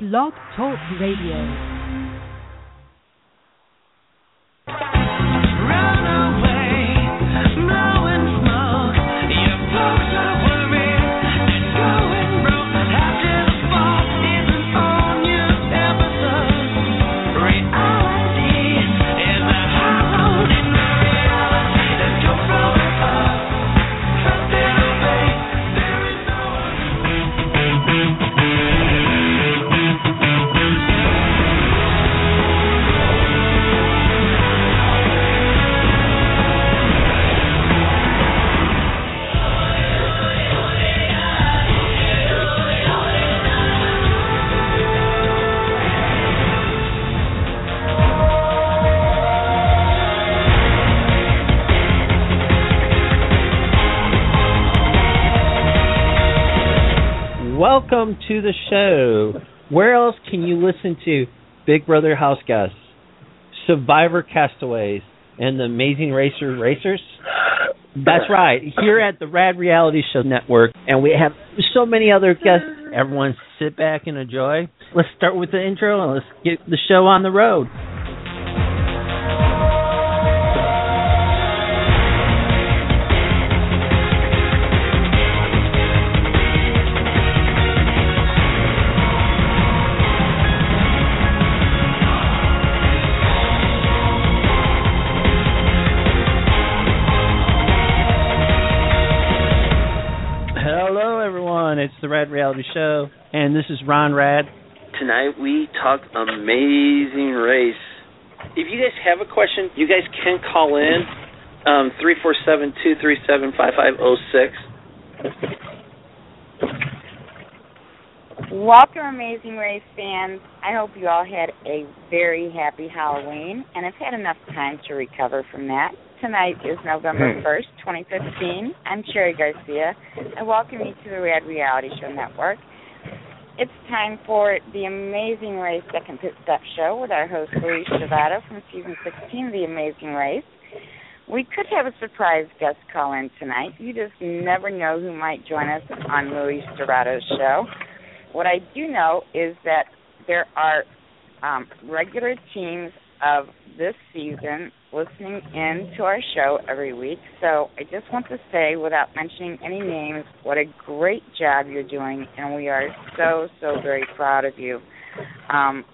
Blog Talk Radio. To the show. Where else can you listen to Big Brother House Guests, Survivor Castaways, and the Amazing Racer Racers? That's right, here at the Rad Reality Show Network, and we have so many other guests. Everyone sit back and enjoy. Let's start with the intro and let's get the show on the road. The Rad Reality Show, and this is Ron Rad. Tonight we talk amazing race. If you guys have a question, you guys can call in um, three four seven two three seven five five zero six. Welcome, Amazing Race fans. I hope you all had a very happy Halloween and have had enough time to recover from that. Tonight is November 1st, 2015. I'm Cherry Garcia. I welcome you to the Rad Reality Show Network. It's time for the Amazing Race Second Pit Stop Show with our host, Louie Stravato from season 16 of The Amazing Race. We could have a surprise guest call in tonight. You just never know who might join us on Louie Stravato's show. What I do know is that there are um, regular teams of this season listening in to our show every week. So I just want to say, without mentioning any names, what a great job you're doing, and we are so, so very proud of you. Um,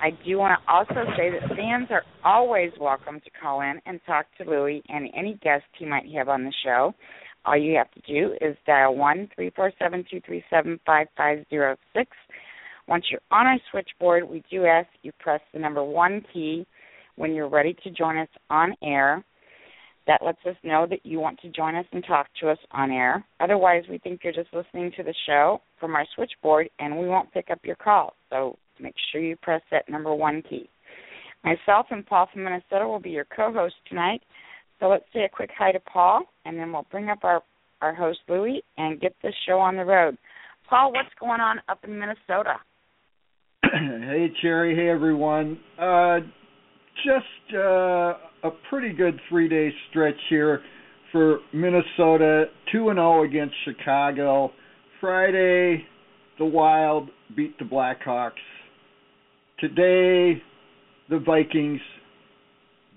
I do want to also say that fans are always welcome to call in and talk to Louie and any guest he might have on the show. All you have to do is dial one three four seven two three seven five five zero six. Once you're on our switchboard, we do ask you press the number one key when you're ready to join us on air. That lets us know that you want to join us and talk to us on air. Otherwise, we think you're just listening to the show from our switchboard and we won't pick up your call. So make sure you press that number one key. Myself and Paul from Minnesota will be your co host tonight. So let's say a quick hi to Paul and then we'll bring up our, our host Louie and get this show on the road. Paul, what's going on up in Minnesota? hey Cherry, hey everyone. Uh just uh a pretty good 3-day stretch here for Minnesota, 2 and 0 against Chicago. Friday, the Wild beat the Blackhawks. Today, the Vikings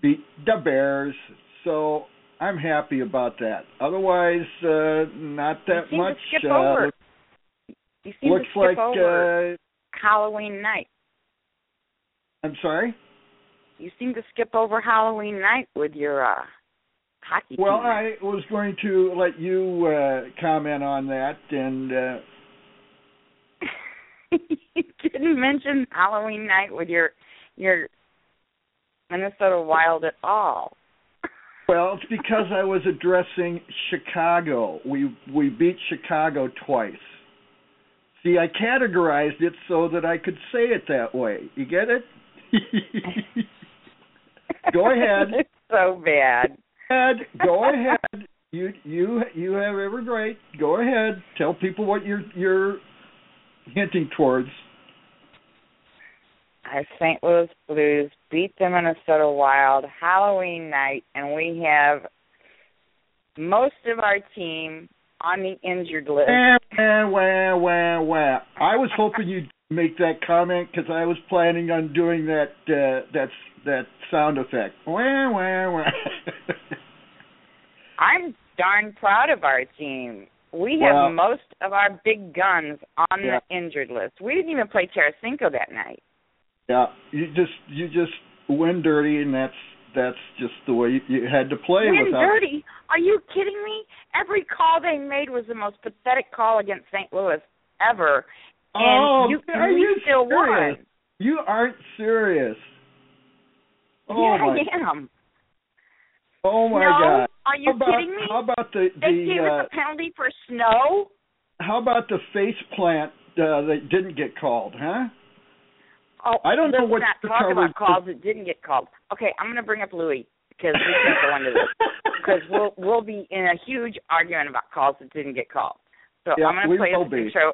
beat the Bears. So, I'm happy about that. Otherwise, uh not that you seem much. To skip uh over. You seem looks to skip like over uh Halloween night. I'm sorry? You seem to skip over Halloween night with your uh hockey Well, team. I was going to let you uh, comment on that, and uh, you didn't mention Halloween night with your your Minnesota Wild at all. well, it's because I was addressing Chicago. We we beat Chicago twice. See, I categorized it so that I could say it that way. You get it? Go ahead. it's so bad. Go ahead. You you you have every right. Go ahead. Tell people what you're you're hinting towards. Our St. Louis Blues beat the Minnesota Wild Halloween night, and we have most of our team on the injured list. Wah, wah, wah, wah. I was hoping you'd make that comment because I was planning on doing that uh, that that sound effect. Wah, wah, wah. I'm darn proud of our team. We have Well- most of our big guns on Yeah. the injured list. We didn't even play Tarasenko that night. yeah, you just you just win dirty, and that's that's just the way you, you had to play Win without. dirty? Are you kidding me? Every call they made was the most pathetic call against St. Louis ever, and oh, you, are we you still serious? won. You aren't serious. Oh yeah, my! I am. Oh my no, God! are you about, kidding me? How about the they the gave uh, us a penalty for snow. how about the face plant uh, that didn't get called? Huh? Oh, I don't know what not talk about calls that didn't get called. Okay, I'm going to bring up Louie because we can't go into this because we'll we'll be in a huge argument about calls that didn't get called. So Yeah, I'm going to play this be. intro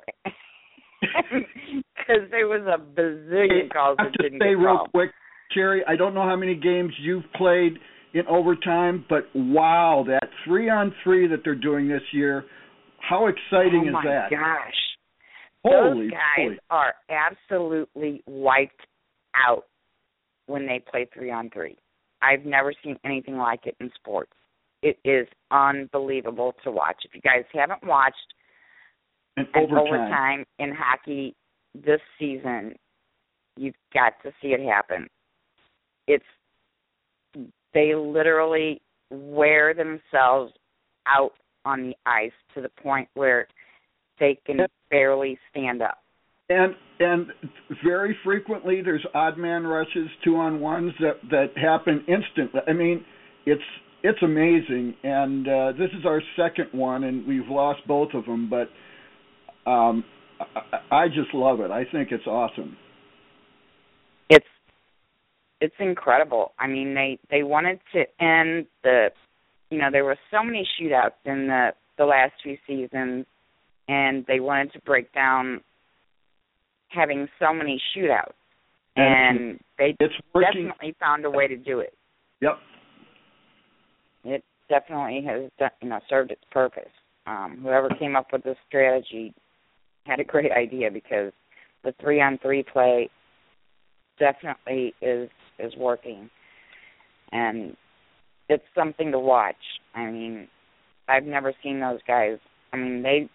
because there was a bazillion calls that didn't say get real called. quick, Cherry. I don't know how many games you've played in overtime, but wow, that three on three that they're doing this year, how exciting oh is my that? gosh, Holy those guys moly. are absolutely wiped out when they play three on three. I've never seen anything like it in sports. It is unbelievable to watch. If you guys haven't watched And an overtime. overtime in hockey this season, you've got to see it happen. It's they literally wear themselves out on the ice to the point where they can barely stand up. And and very frequently there's odd man rushes, two on ones that that happen instantly. I mean, it's it's amazing. And uh, this is our second one, and we've lost both of them. But um, I, I just love it. I think it's awesome. It's it's incredible. I mean, they they wanted to end the, you know, there were so many shootouts in the the last few seasons, and they wanted to break down having so many shootouts, and they It's definitely found a way to do it. Yep. It definitely has, done, you know, served its purpose. Um, whoever came up with this strategy had a great idea because the three on three play definitely is is working, and it's something to watch. I mean, I've never seen those guys. I mean, they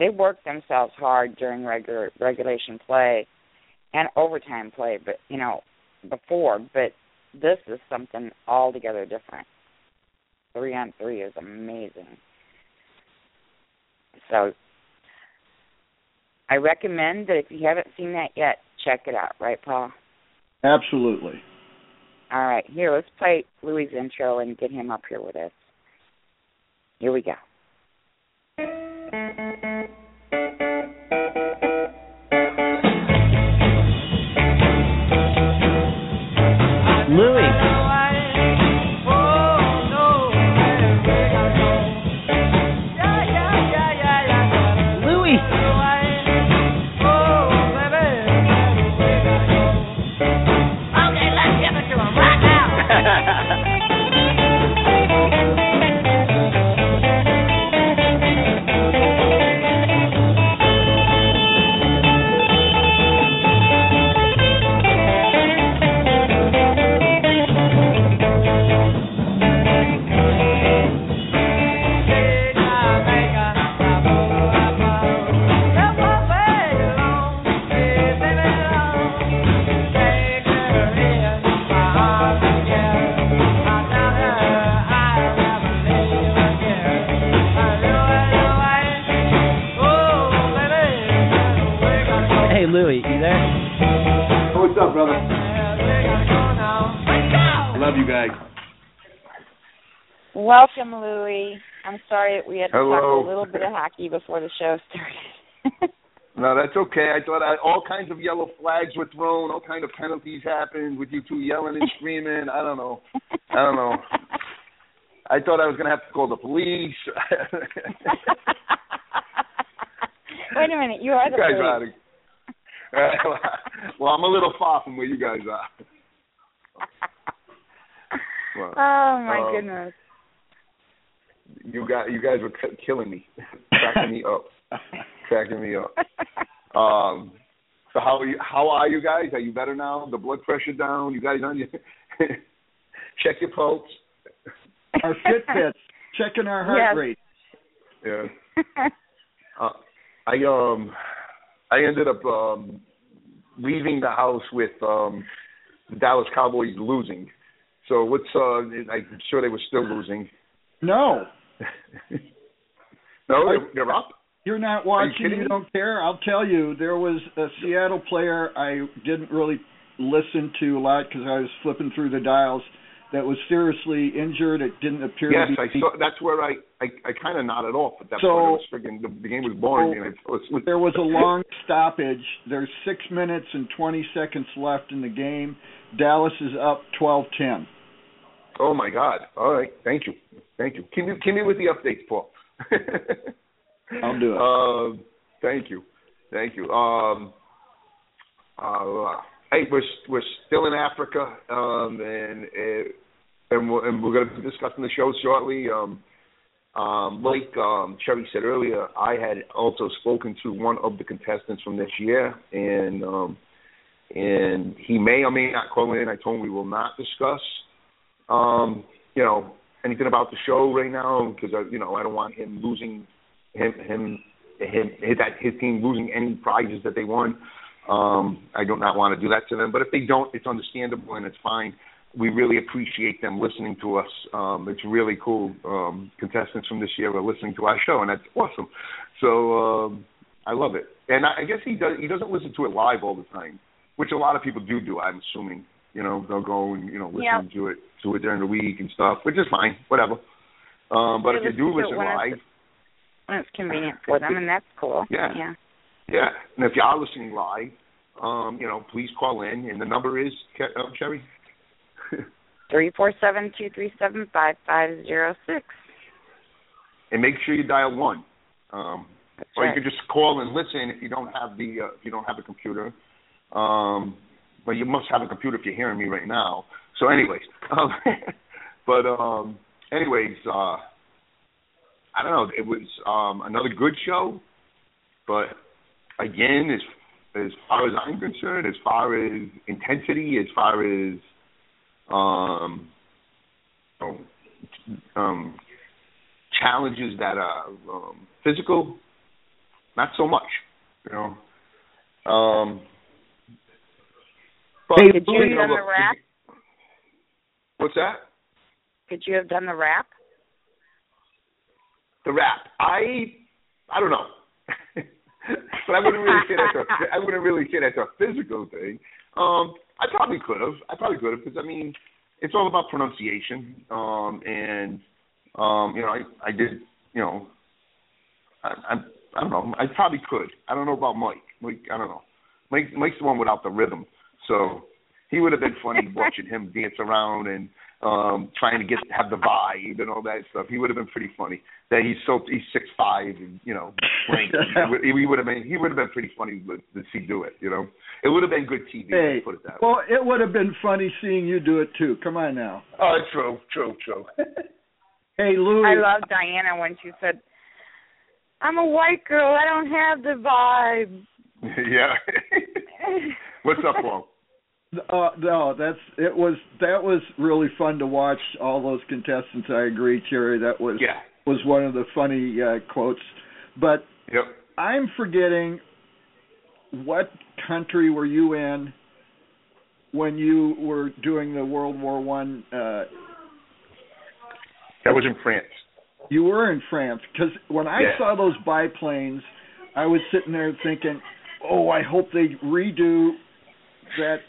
they work themselves hard during regular regulation play and overtime play, but you know, before. But this is something altogether different. Three on three is amazing. So I recommend that if you haven't seen that yet, check it out, right, Paul? Absolutely. All right, here, let's play Louie's intro and get him up here with us. Here we go. Brother? Love you guys. Welcome, Louie. I'm sorry we had to Hello. talk a little bit of hockey before the show started. No, that's okay. I thought I, all kinds of yellow flags were thrown, all kind of penalties happened with you two yelling and screaming. I don't know. I don't know. I thought I was gonna have to call the police. Wait a minute, you are you the guys police. are. Out of- well, I'm a little far from where you guys are. Well, oh my uh, goodness. You got you guys were k- killing me, cracking me up, cracking me up. Um, so how are you? How are you guys? Are you better now? The blood pressure down? You guys on your check your pulse? Our Fitbits checking our heart Yes. rate. Yeah. Uh, I um I ended up um leaving the house with um the Dallas Cowboys losing. So what's uh I'm sure they were still losing. No, no, they're, they're up. you're not Are you watching. You don't care. I'll tell you, there was a Seattle player I didn't really listen to a lot because I was flipping through the dials. That was seriously injured. It didn't appear Yes, to I be. saw. That's where I I, I kind of nodded off at that So- point. It was friggin' the, game was boring. and it was, was, There was a long stoppage. There's six minutes and 20 seconds left in the game. Dallas is up 12-10. oh my God! All right, thank you, thank you. Keep me keep me with the updates, Paul. I'll do it. Um, thank you, thank you. Um, uh, hey, we're we're still in Africa, um, and and we're, and we're going to be discussing the show shortly. Um, um, like um, Cherry said earlier, I had also spoken to one of the contestants from this year, and um, and he may or may not call in. I told him we will not discuss, um, you know, anything about the show right now because you know I don't want him losing him him him his, his team losing any prizes that they won. Um, I do not want to do that to them, but if they don't, it's understandable and it's fine. We really appreciate them listening to us. Um, it's really cool. Um, contestants from this year are listening to our show, and that's awesome. So um, I love it. And I, I guess he does. He doesn't listen to it live all the time, which a lot of people do do. I'm assuming. You know, they'll go and you know listen Yep. to it to it during the week and stuff, which is fine. Whatever. Um, but They if you do listen to it it's- live, when it's convenient for them, and that's cool. Yeah. Yeah. Yeah. And if you are listening live, um, you know, please call in, and the number is um, Cherry. Three four seven two three seven five five zero six. and make sure you dial one. Um, or right. you can just call and listen if you don't have the uh, if you don't have a computer. Um, but you must have a computer if you're hearing me right now. So, anyways, um, but um, anyways, uh, I don't know. It was um, another good show, but again, as as far as I'm concerned, as far as intensity, as far as um, um, challenges that are um, physical, not so much, you know. Um, but Could you have done the rap? What's that? Could you have done the rap? The rap. I I don't know. but I wouldn't really say that's a I wouldn't really say that's a physical thing. Um, I probably could have. I probably could have because I mean, it's all about pronunciation. Um, and um, you know, I I did. You know, I I, I don't know. I probably could. I don't know about Mike. Mike, I don't know. Mike Mike's the one without the rhythm, so he would have been funny watching him dance around and um trying to get have the vibe and all that stuff. He would have been pretty funny. That he's so he's six five and you know lanky. he, would- he would have been he would have been pretty funny to, to see do it. You know, it would have been good TV. Hey, put it that way. well, it would have been funny seeing you do it too. Come on now. Oh, true, true, true. Hey, Louie. I love Diana when she said, "I'm a white girl. I don't have the vibe." yeah. What's up, Paul? Uh, no, that's it was that was really fun to watch all those contestants. I agree, Cherry. That was Yeah. was one of the funny uh, quotes. But Yep. I'm forgetting what country were you in when you were doing the World War One? Uh, That was in France. you were in France because when I Yeah. saw those biplanes, I was sitting there thinking, "Oh, I hope they redo that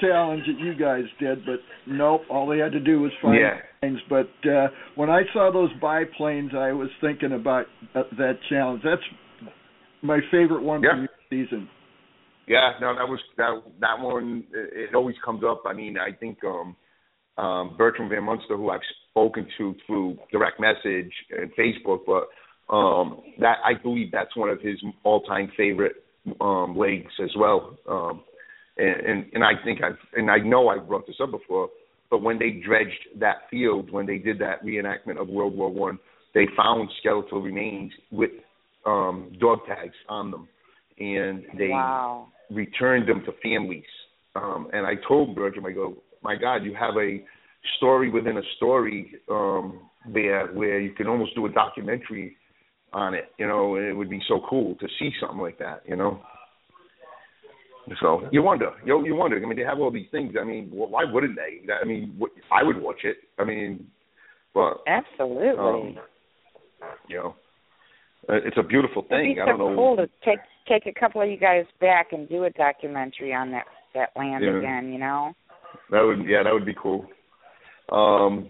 challenge that you guys did." But nope, all they had to do was find Yeah. planes. But uh, when I saw those biplanes, I was thinking about uh, that challenge. That's my favorite one Yeah. from your season. Yeah, no, that was that that one. It, it always comes up. I mean, I think um, um, Bertram Van Munster, who I've spoken to through direct message and Facebook, but um, that I believe that's one of his all-time favorite um, legs as well. Um, and, and and I think I've and I know I've brought this up before, but when they dredged that field, when they did that reenactment of World War One, they found skeletal remains with um, dog tags on them, and they wow. returned them to families. Um, and I told Bertram, I go, my God, you have a story within a story um, there where you can almost do a documentary on it. You know, it would be so cool to see something like that. You know. So you wonder, you you wonder. I mean, they have all these things. I mean, why wouldn't they? I mean, I would watch it. I mean, but absolutely. Um, you know, uh, it's a beautiful thing. It'd be I so don't know. cool to take take a couple of you guys back and do a documentary on that that land Yeah. again. You know. That would yeah, that would be cool. Um,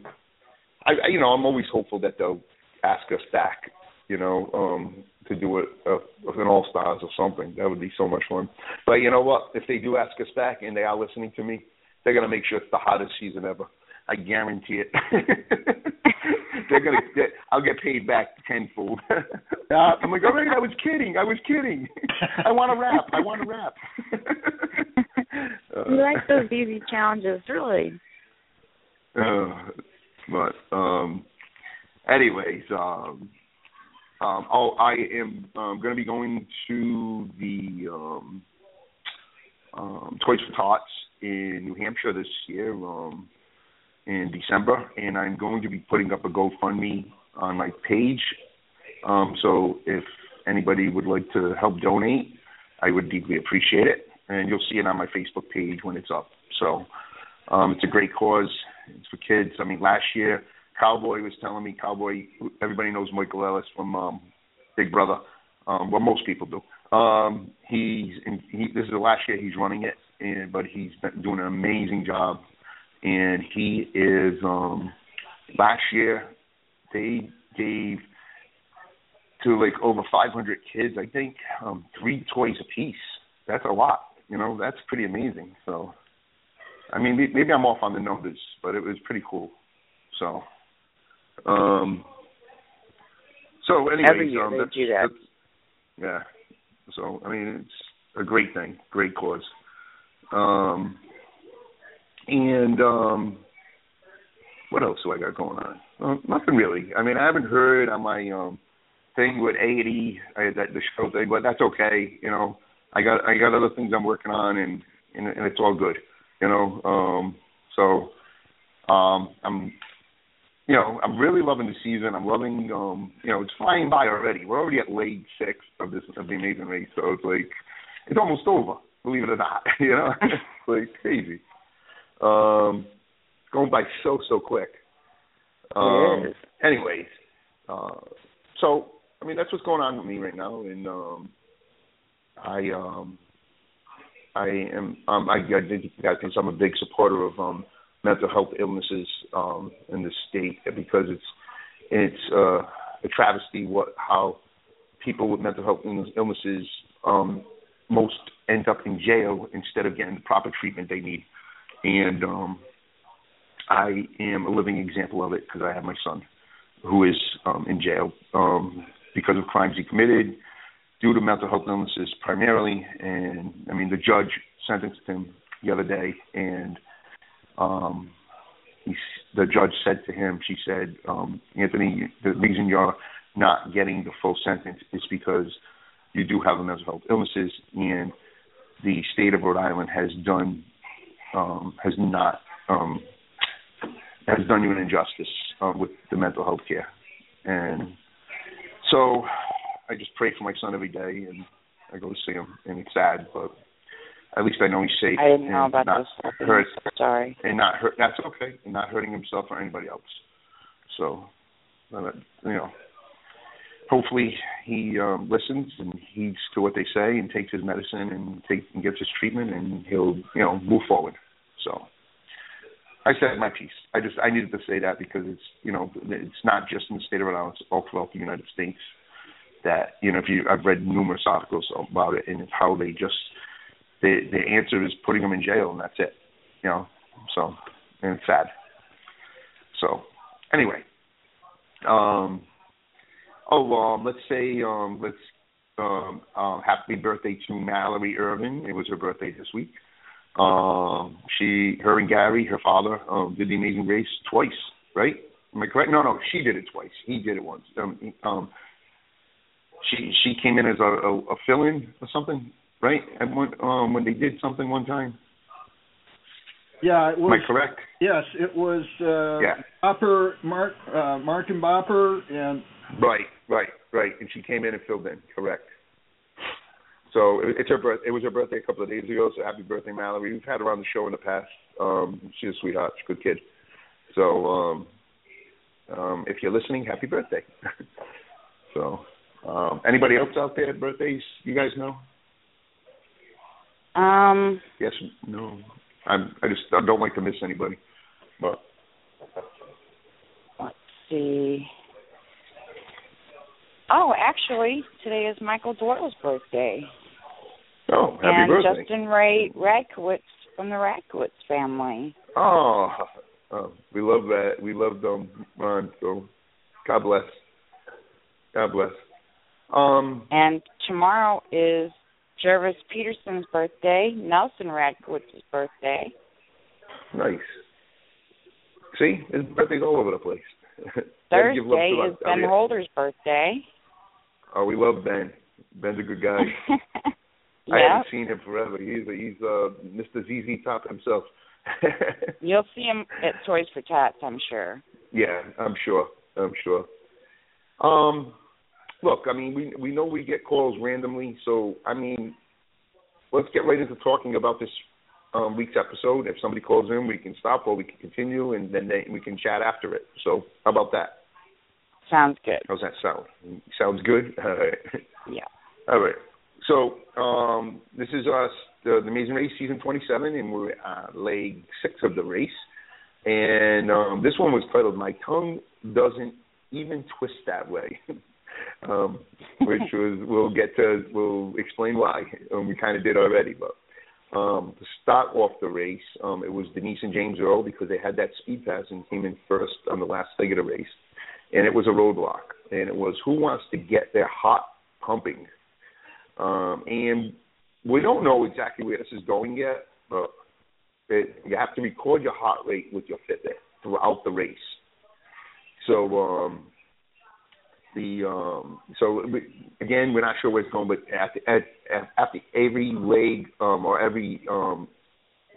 I, I you know I'm always hopeful that they'll ask us back. You know, um, to do it uh, with an All Stars or something. That would be so much fun. But you know what? If they do ask us back and they are listening to me, they're gonna make sure it's the hottest season ever. I guarantee it. they're gonna. I'll get paid back tenfold. Uh, I'm like, all right, I was kidding. I was kidding. I want to rap. I want to rap. Uh, You like those easy challenges, really? uh, but um, anyways, um, um, oh, I am um, going to be going to the um, um, Toys for Tots in New Hampshire this year um, in December, and I'm going to be putting up a GoFundMe on my page. Um, so if anybody would like to help donate, I would deeply appreciate it, and you'll see it on my Facebook page when it's up. So um, it's a great cause. It's for kids. I mean, last year, Cowboy was telling me, Cowboy, everybody knows Michael Ellis from um, Big Brother. Um, well, most people do. Um, he's in, he, this is the last year he's running it, and but he's been doing an amazing job. And he is um, last year they gave to like over 500 kids, I think, um, three toys apiece. That's a lot. You know, that's pretty amazing. So, I mean, maybe I'm off on the numbers, but it was pretty cool. So, um, so anyways, Every year um, they that's, do that. yeah. So I mean, it's a great thing, great cause. Um, and um, what else do I got going on? Uh, nothing really. I mean, I haven't heard on my um thing with eighty uh, that the show thing, but that's okay. You know, I got I got other things I'm working on, and and, and it's all good. You know, um, so um, I'm you know, I'm really loving the season. I'm loving, um, you know, it's flying by already. We're already at leg six of this of the Amazing Race, so it's like it's almost over. Believe it or not, you know, it's like crazy. Um, it's going by so so quick. Um, is. anyways, uh, so I mean that's what's going on with me right now, and um, I um, I am um, I, I did I think I'm a big supporter of um, mental health illnesses um, in the state because it's it's uh, a travesty what how people with mental health illnesses um, most end up in jail instead of getting the proper treatment they need, and um, I am a living example of it because I have my son who is um, in jail um, because of crimes he committed due to mental health illnesses primarily. And I mean, the judge sentenced him the other day, and um, he, the judge said to him, she said, um, Anthony, the reason you're not getting the full sentence is because you do have a mental health illnesses, and the state of Rhode Island has done um, has not um, has done you an injustice uh, with the mental health care, and so I just pray for my son every day, and I go to see him, and it's sad, but at least I know he's safe I didn't know about not hurt Sorry. and not hurt. That's okay, and not hurting himself or anybody else. So, you know, hopefully he um, listens and heeds to what they say and takes his medicine and takes and gets his treatment, and he'll you know move forward. So. I said my piece. I just I needed to say that because it's you know it's not just in the state of Rhode Island, it's all throughout the United States. That you know if you I've read numerous articles about it and how they just the the answer is putting them in jail and that's it. You know, so and it's sad. So anyway, um, oh um, let's say um, let's um, um, happy birthday to Mallory Ervin. It was her birthday this week. Um, she, her and Gary, her father, um, did the Amazing Race twice, right? Am I correct? No, no, she did it twice. He did it once. Um, um, she she came in as a, a, a fill-in or something, right? And when um when they did something one time. Yeah, it Am was. I correct? Yes, it was uh, Yeah. Bopper, Mark, uh, Mark and Bopper, and Right, right, right. And she came in and filled in. Correct. So it- it's her birth. It was her birthday a couple of days ago. So happy birthday, Mallory. We've had her on the show in the past. Um, she's a sweetheart. She's a good kid. So um, um, if you're listening, happy birthday. so um, anybody else out there birthdays you guys know? Um, Yes, no. I'm. I just I don't like to miss anybody. But let's see. Oh, actually, today is Michael Doyle's birthday. oh, happy and birthday. Justin Ray Radkowitz from the Radkowitz family. Oh, oh, we love that. We love them, Ron. So, God bless. God bless. Um, And tomorrow is Jervis Peterson's birthday, Nelson Radkowitz's birthday. nice. See, his birthday's all over the place. Gotta give love Thursday is. Ben. Holder's birthday. Oh, we love Ben. Ben's a good guy. I haven't seen him forever. He's he's uh, Mr. ZZ Top himself. You'll see him at Toys for Tots, I'm sure. Yeah, I'm sure. I'm sure. Um, look, I mean, we we know we get calls randomly, so I mean, let's get right into talking about this um, week's episode. If somebody calls in, we can stop or we can continue, and then they, we can chat after it. So, how about that? Sounds good. How's that sound? Sounds good. All right. Yeah. All right. So um, this is us, the, the Amazing Race season 27, and we're uh, leg six of the race. And um, this one was titled "My Tongue Doesn't Even Twist That Way," um, which was we'll get to we'll explain why. and we kind of did already, but um, to start off the race, um, it was Denise and James Earl because they had that speed pass and came in first on the last leg of the race, and it was a roadblock, and it was who wants to get their heart pumping um, and we don't know exactly where this is going yet, but it, you have to record your heart rate with your Fitbit throughout the race. So um, the um, so again, we're not sure where it's going, but the, at, at after every leg um, or every um,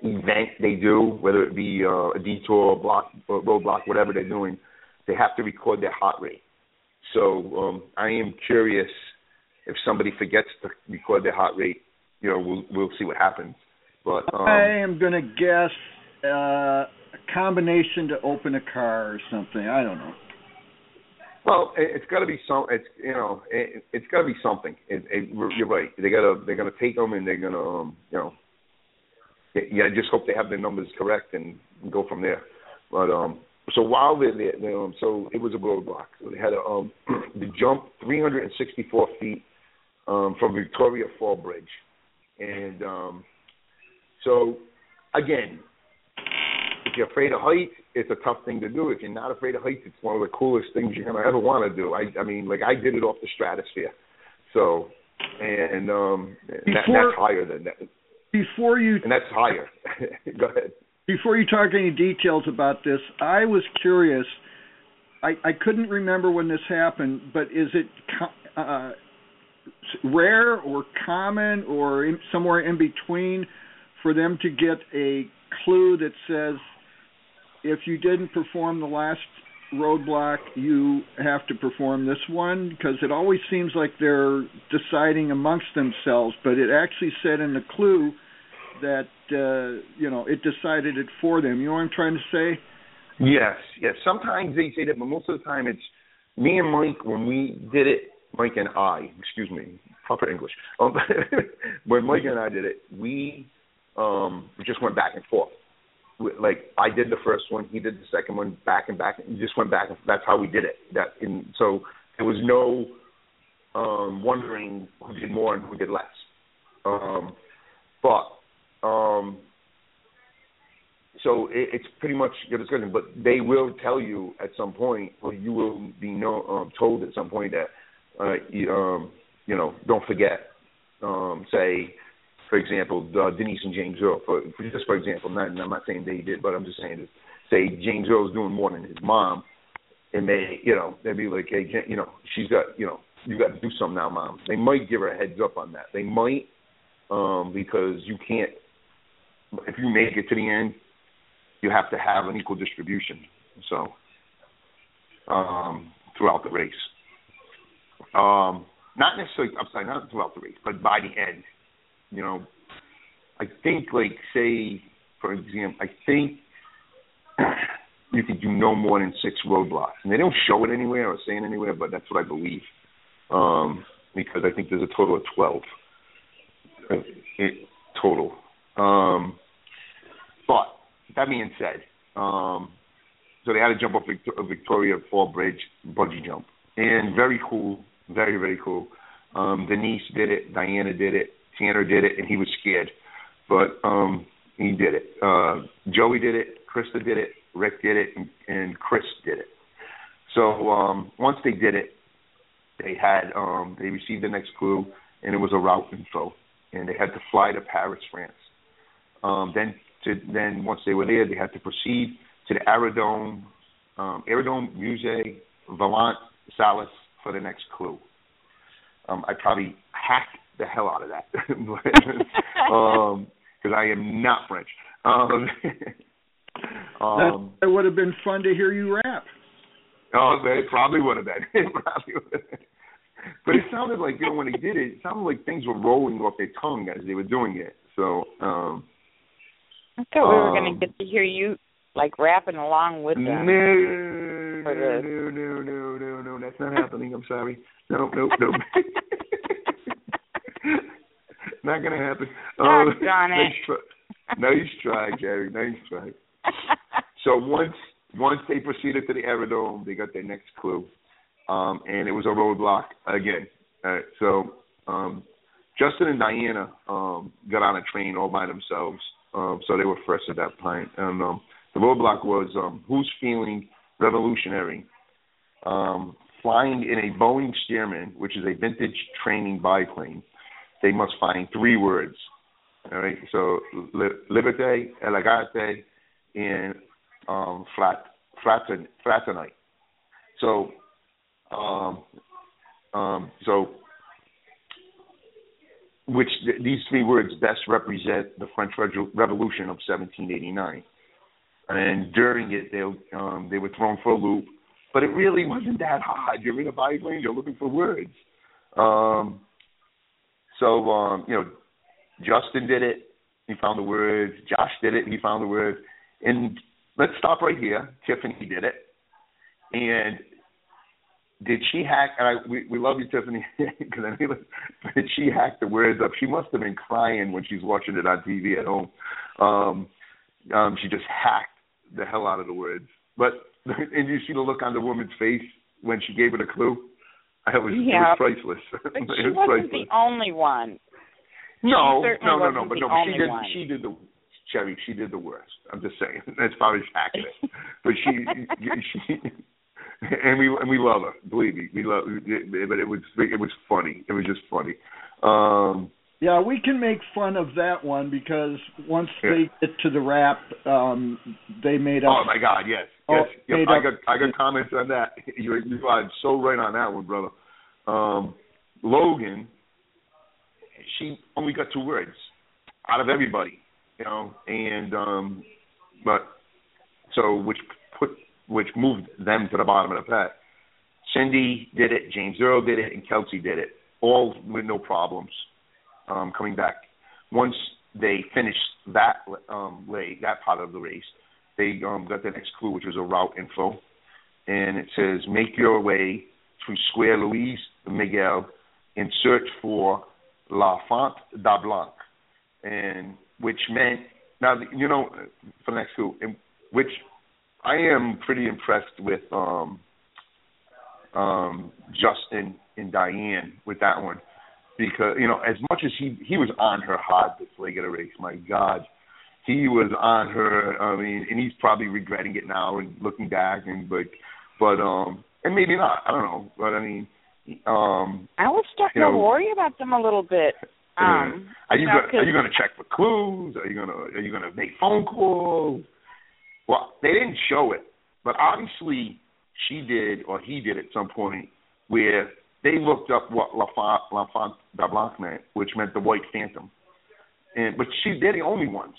event they do, whether it be uh, a detour, block, roadblock, whatever they're doing, they have to record their heart rate. So um, I am curious if somebody forgets to record their heart rate, you know, we'll we'll see what happens. But um, I am going to guess uh, a combination to open a car or something. I don't know. Well, it, it's got to be some. It's you know, it, it's got to be something. It, it, you're right. They gotta they're gonna take them and they're gonna um, you know, yeah. I just hope they have their numbers correct and go from there. But um, so while they're there, they, um, so it was a roadblock. So they had a um, the jump 364 feet um, from Victoria Fall Bridge, and um, so again, if you're afraid of heights, it's a tough thing to do. If you're not afraid of heights, it's one of the coolest things you're gonna ever want to do. I, I mean, like I did it off the stratosphere, so and um, that, Before- that's higher than that, Before you and that's higher. Go ahead. before you talk any details about this, I was curious. I I couldn't remember when this happened, but is it uh, rare or common or in, somewhere in between for them to get a clue that says if you didn't perform the last roadblock, you have to perform this one? Because it always seems like they're deciding amongst themselves, but it actually said in the clue that uh, you know it decided it for them. You know what I'm trying to say? Yes, yes. Sometimes they say that, but most of the time it's me and Mike when we did it. Mike and I, excuse me, proper English. Um, when Mike and I did it, we um just went back and forth. Like I did the first one, he did the second one, back and back, and just went back. And that's how we did it. That in so there was no um wondering who did more and who did less. Um, but um so it, it's pretty much your discussion, but they will tell you at some point, or you will be know, um, told at some point that, uh, you, um, you know, don't forget, um, say, for example, uh, Denise and James Earl, for, for just for example, not, I'm not saying they did, but I'm just saying, that, say James Earl is doing more than his mom, and they, you know, they'd be like, hey, you know, she's got, you know, you got to do something now, mom. They might give her a heads up on that. They might, um, because you can't. If you make it to the end, you have to have an equal distribution. So, um, throughout the race, um, not necessarily. I'm sorry, not throughout the race, but by the end, you know, I think like say, for example, I think you could do no more than six roadblocks, and they don't show it anywhere or say it anywhere, but that's what I believe um, because I think there's a total of 12 uh, total. Um, but that being said, um, so they had to jump off Victor- Victoria Fall Bridge bungee jump, and very cool, very very cool. Um, Denise did it, Diana did it, Tanner did it, and he was scared, but um, he did it. Uh, Joey did it, Krista did it, Rick did it, and, and Chris did it. So um, once they did it, they had um, they received the next clue, and it was a route info, and they had to fly to Paris, France. Um, then to then once they were there, they had to proceed to the Aerodrome, um, Aerodrome Musée Vaillant Salas for the next clue. Um, I probably hacked the hell out of that, um, because I am not French. Um, um, that would have been fun to hear you rap. Oh, it probably would have been. It probably would have been. But it sounded like you know when they did it, it sounded like things were rolling off their tongue as they were doing it. So um I thought we were um, going to get to hear you like rapping along with them. No, no, no, no, no, no, no, that's not happening. I'm sorry. No, no, no. Not gonna happen. Oh, Um, it. nice try. Nice try, Jerry. Nice try. So once once they proceeded to the aerodrome, they got their next clue, um, and it was a roadblock again. Uh, so um, Justin and Diana um, got on a train all by themselves, um, so they were fresh at that point. And um, the roadblock was um, who's feeling revolutionary, um, flying in a Boeing Stearman, which is a vintage training biplane. They must find three words. All right, so li- liberté, elegante, and um, fraternite. So, um, um, so, which th- these three words best represent the French Revo- Revolution of 1789. And during it, they um, they were thrown for a loop, but it really wasn't that hard. You're in a biplane, you're looking for words. Um, so, um, you know, Justin did it. He found the words. Josh did it. He found the words. And let's stop right here. Tiffany did it. And did she hack? And I, we, we love you, Tiffany, because I mean, did she hack the words up? She must have been crying when she's watching it on TV at home. Um, um, she just hacked the hell out of the words. But and you see the look on the woman's face when she gave it a clue. It was, Yeah. it was priceless. But it she was wasn't priceless. the only one. No, no, no, no, but no, but she did. one. She did the Cherry. She did the worst. I'm just saying, as far as hacking. But she, she, and we and we love her. Believe me, we love. But it was it was funny. It was just funny. Um, Yeah, we can make fun of that one because once Yeah. they get to the rap, um, they made up. oh my God, yes, Oh, yes. Yep, I got I got comments on that. You you are so right on that one, brother. Um, Logan, she only got two words out of everybody, you know, and um, but so which put which moved them to the bottom of the pack. Cindy did it, James Earl did it, and Kelsey did it, all with no problems um, coming back. Once they finished that um, leg, that part of the race, they um, got the next clue, which was a route info, and it says make your way through Square Louise Miguel and search for La Font da Blanc, and which meant now you know for the next clue, and which I am pretty impressed with um, um, Justin and Diane with that one because you know as much as he he was on her hard this leg of the race, my God, he was on her. I mean, and he's probably regretting it now and looking back and but but um and maybe not. I don't know, but I mean um I was starting You to worry about them a little bit. Um, are you know, gonna, are you going to check for clues? Are you going to are you going to make phone calls? Well, they didn't show it, but obviously she did or he did at some point where they looked up what L'Enfant, L'Enfant de Blanc meant, which meant the White Phantom. And but she they're the only ones.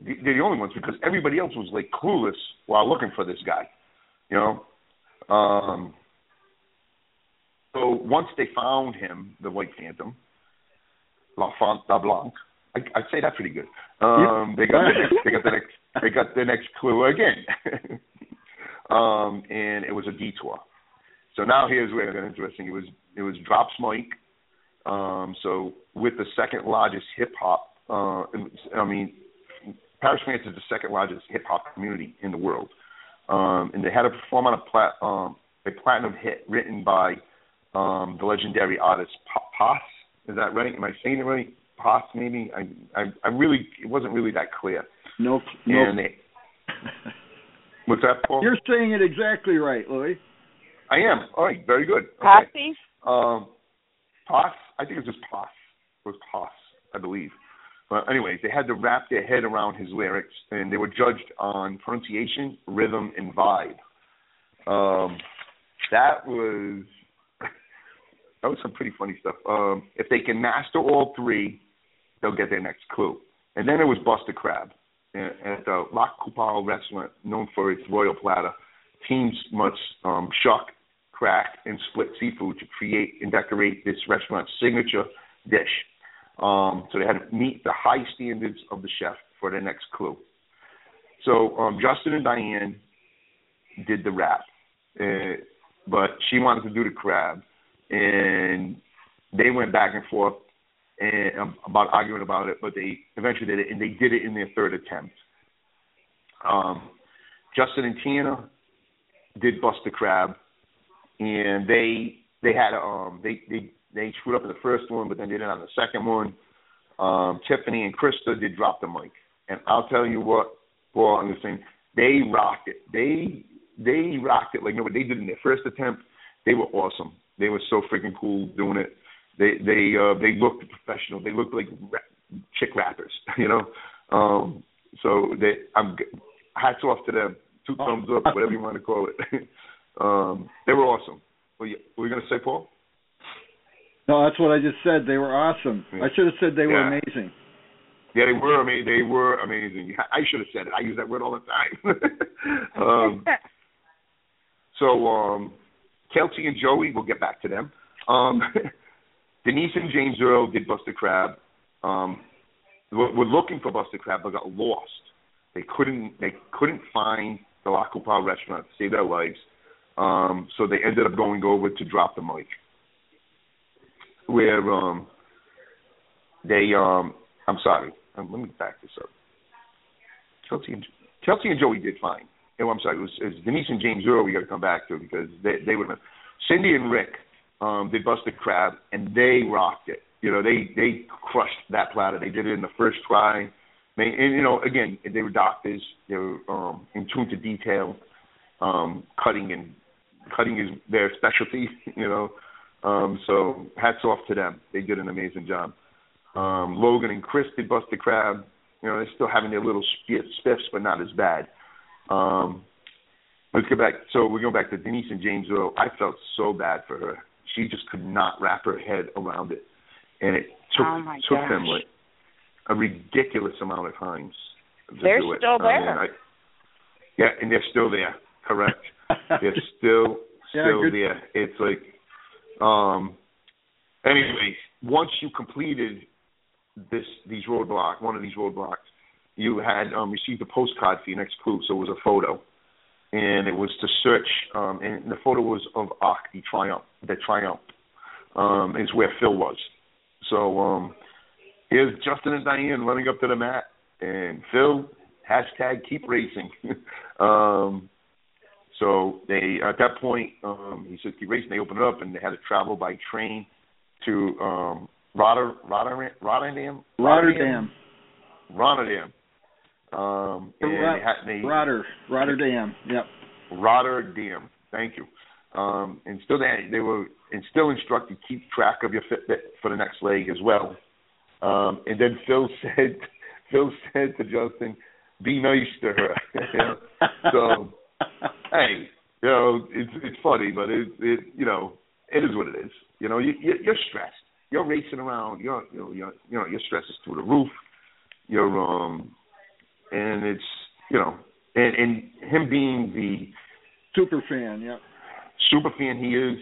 They're the only ones because everybody else was like clueless while looking for this guy. You know. Um so once they found him, the White Phantom, L'Enfant de Blanc, I, I'd say that's pretty good. Um, they got the next, they got the next they got the next clue again. um, and it was a detour. So now here's where it got interesting. It was it was Drops Mike. Um, so with the second largest hip hop, uh, I mean, Paris, France is the second largest hip hop community in the world, um, and they had to perform on a plat um, a platinum hit written by um, the legendary artist Pos. Is that right? Am I saying it right? Pos, maybe. I, I, I really, it wasn't really that clear. Nope. Nope. And they, what's that, Paul? You're saying it exactly right, Louis. I am. All right. Very good. Posse? Um, Pos. I think it was just Pos. It was Pos, I believe. But anyways, they had to wrap their head around his lyrics, and they were judged on pronunciation, rhythm, and vibe. Um, that was that was some pretty funny stuff. Um, if they can master all three, they'll get their next clue. And then it was Bust a Crab at the La Coupole restaurant, known for its royal platter. Teams must um, shuck, crack, and split seafood to create and decorate this restaurant's signature dish. Um, so they had to meet the high standards of the chef for their next clue. So um, Justin and Diane did the rap, uh, but she wanted to do the crab and they went back and forth and um, about arguing about it, but they eventually did it, and they did it in their third attempt. Um, Justin and Tina did bust the crab, and they they had um they they they screwed up in the first one, but then they did it on the second one. Um, Tiffany and Krista did drop the mic, and I'll tell you what, boy, I'm just saying they rocked it. They they rocked it like no, what they did in their first attempt. They were awesome. They were so freaking cool doing it. They they uh they looked professional. They looked like rap, chick rappers, you know. Um so they I'm hats off to them. Two thumbs up, whatever you want to call it. um they were awesome. What you, were you going to say, Paul? No, that's what I just said. They were awesome. Yeah. I should have said they were amazing. Yeah, they were amazing. They were amazing. I should have said it. I use that word all the time. um, so um, Kelsey and Joey, we'll get back to them. Um, Denise and James Earl did Bust a Crab. Um, were, were looking for Bust a Crab, but got lost. They couldn't. They couldn't find the La Coupole restaurant to save their lives. Um, so they ended up going over to drop the mic, where um, they. Um, I'm sorry. Um, let me back this up. Chelsea and Chelsea and Joey did fine. Oh, I'm sorry. It was, it was Denise and James Earl. We got to come back to because they they would have. Cindy and Rick um, did Busted Crab and they rocked it. You know, they they crushed that platter. They did it in the first try. They, and you know, again, they were doctors. They were um, in tune to detail. Um, cutting and cutting is their specialty. You know, um, so hats off to them. They did an amazing job. Um, Logan and Chris did Busted Crab. You know, they're still having their little sp- spiffs, but not as bad. Um, let's get back. So we're going back to Denise and James Earl. I felt so bad for her. She just could not wrap her head around it, and it took Oh, took them like a ridiculous amount of times. They're do it. still I mean, there. I- yeah, and they're still there. Correct. they're still still good. there. It's like, um. Anyway, once you completed this these roadblock, one of these roadblocks, you had um, received a postcard for your next clue. So it was a photo, and it was to search. Um, and the photo was of Arc de Triomphe. The Triumph um, is where Phil was. So um, here's Justin and Diane running up to the mat, and Phil hashtag keep racing. um, so they at that point um, he said keep racing. They opened it up, and they had to travel by train to um, Rotter, Rotterdam, Rotterdam, Rotterdam. Rotterdam. Um, and Rot- they had, they, Rotter, Rotterdam. Yep. Rotterdam. Thank you. Um, and still they, they were and still instructed to keep track of your Fitbit for the next leg as well. Um, and then Phil said, Phil said to Justin, "Be nice to her." So hey, You know, it's it's funny, but it it you know it is what it is. You know, you you're stressed. You're racing around. You're you know you're, you know your stress is through the roof. You're um, and it's you know, and and him being the super fan, yeah, super fan he is,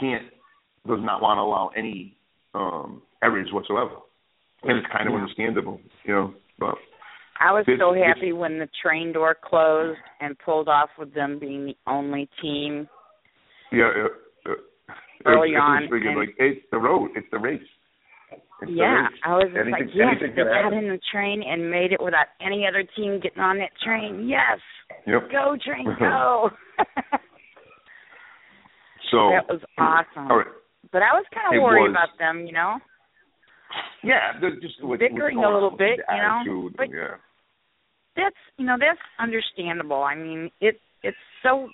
can't does not want to allow any um errors whatsoever, and it's kind of understandable, you know, but. I was This- so this- happy when the train door closed and pulled off with them being the only team. Yeah, uh, uh, yeah, yeah. Early it's, on, it's and- like it's the road, it's the race. It's yeah. I was just anything, like, yes, they got in the train and made it without any other team getting on that train. Yes, Yep. go train, go. So that was awesome. right. But I was kind of worried was. about them, you know. Yeah, just what, Bickering a little bit, you know, but- yeah. That's you know that's understandable. I mean, it it's so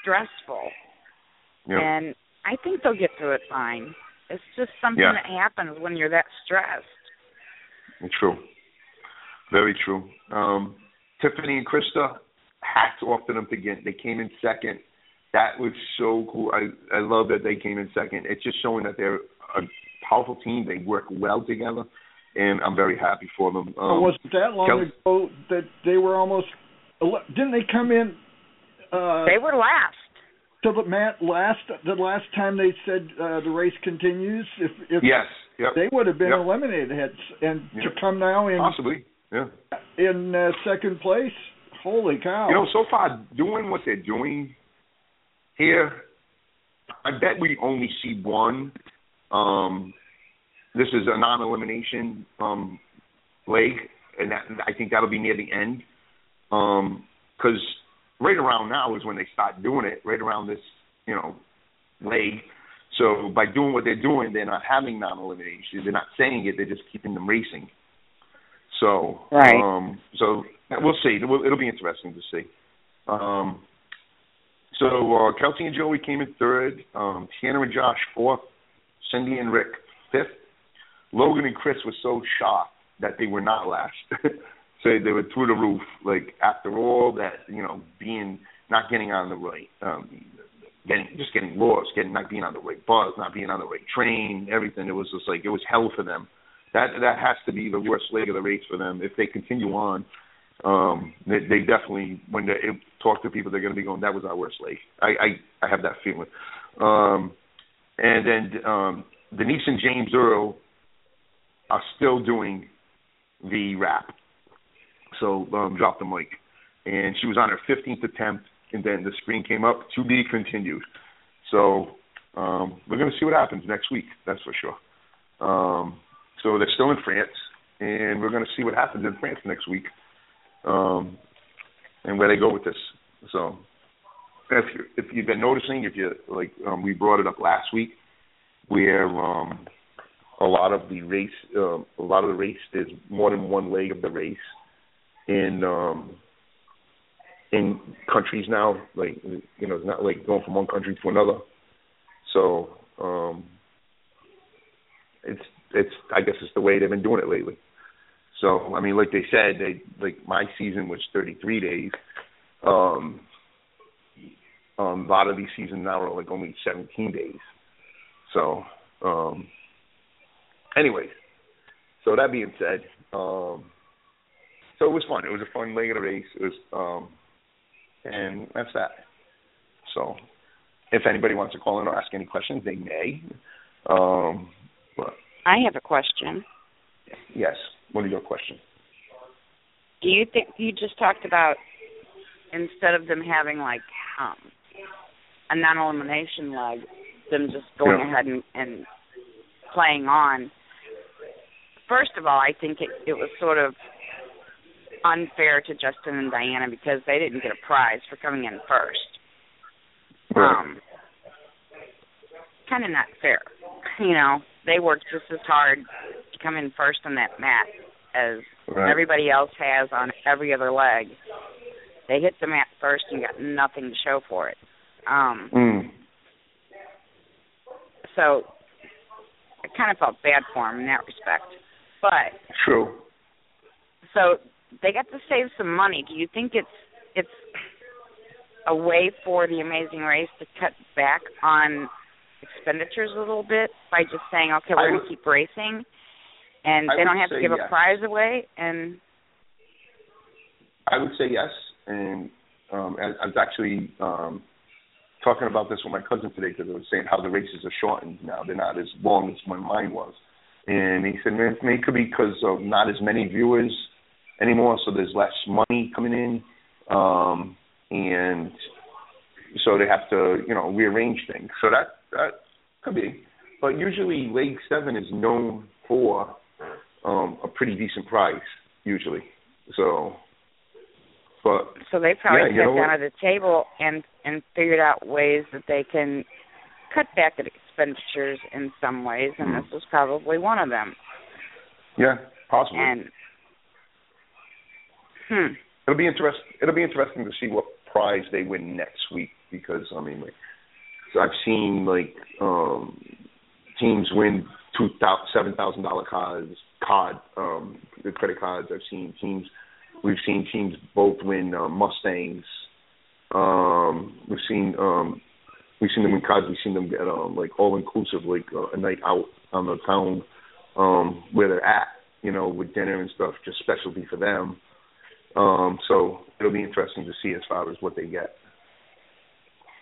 stressful, Yeah. and I think they'll get through it fine. It's just something Yeah. that happens when you're that stressed. True. Very true. Um, Tiffany and Krista, hats off to them to get. They came in second. That was so cool. I I love that they came in second. It's just showing that they're a powerful team. They work well together, and I'm very happy for them. But Um, wasn't that long Kel- ago that they were almost? Didn't they come in? Uh, they were last. to the mat last the last time they said uh, the race continues. If if yes. Yep. they would have been Yep. eliminated, had, and to come now in Possibly. Yeah. in uh, second place, holy cow! You know, so far doing what they're doing here, I bet we only see one. Um, this is a non-elimination um, leg, and that I think that'll be near the end. Because right around now is when they start doing it. Right around this, you know, leg. So by doing what they're doing, they're not having non-elimination. They're not saying it. They're just keeping them racing. So, Right. um, so we'll see. It'll, it'll be interesting to see. Um, so uh, Kelsey and Joey came in third. Um, Tiana and Josh fourth. Cindy and Rick fifth. Logan and Chris were so shocked that they were not last. so they were through the roof. Like after all that, you know, being not getting on the right, um, getting just getting lost, getting not being on the right bus, not being on the right train, everything. It was just like it was hell for them. That that has to be the worst leg of the race for them if they continue on. Um, they, they definitely when they talk to people, they're going to be going. That was our worst leg. I I, I have that feeling. Um, and then um, Denise and James Earl are still doing the rap. So um, drop the mic, and she was on her 15th attempt, and then the screen came up to be continued. So um, we're going to see what happens next week. That's for sure. Um, so they're still in France, and we're going to see what happens in France next week, um, and where they go with this. So if you if you've been noticing, if you like, um, we brought it up last week, where um, a lot of the race, um, a lot of the race, there's more than one leg of the race in um, in countries now. Like you know, it's not like going from one country to another. So um, it's it's I guess it's the way they've been doing it lately. So I mean, like they said, they like my season was 33 days. Um, um, a lot of these seasons now are like only 17 days. So, um, anyways, so that being said, um, so it was fun. It was a fun leg of the race. It was, um, and that's that. So, if anybody wants to call in or ask any questions, they may. Um, but I have a question. yes, what is your question? Do you think you just talked about instead of them having like um, a non-elimination leg, them just going Yeah. ahead and, and playing on? First of all, I think it, it was sort of unfair to Justin and Diana because they didn't get a prize for coming in first. Um, kind of not fair. You know, they worked just as hard to come in first on that mat as Right. everybody else has on every other leg. They hit the mat first and got nothing to show for it. Um, Mm. so I kind of felt bad for them in that respect. But True. so they got to save some money. Do you think it's it's a way for the Amazing Race to cut back on expenditures a little bit by just saying, okay, we're going to keep racing, and I they don't have to give yes. a prize away, and I would say yes, and um, I, I was actually um, talking about this with my cousin today because I was saying how the races are shortened now; they're not as long as when mine was. And he said, man, it could be because of not as many viewers anymore, so there's less money coming in, um, and so they have to, you know, rearrange things. So that that could be. But usually, Leg Seven is known for um, a pretty decent prize, usually. So, but so they probably Yeah, sat down what? at the table and and figured out ways that they can cut back expenditures in some ways, and Hmm. this was probably one of them. yeah, possibly. And hmm, it'll be interest. It'll be interesting to see what prize they win next week because I mean, like, so I've seen like um teams win two thousand seven thousand dollar cards, card um the credit cards. I've seen teams. We've seen teams both win uh, Mustangs. Um, we've seen um we've seen them win cards. We've seen them get um like all inclusive, like uh, a night out on the town um where they're at, you know, with dinner and stuff, just specialty for them. Um, so it'll be interesting to see as far as what they get.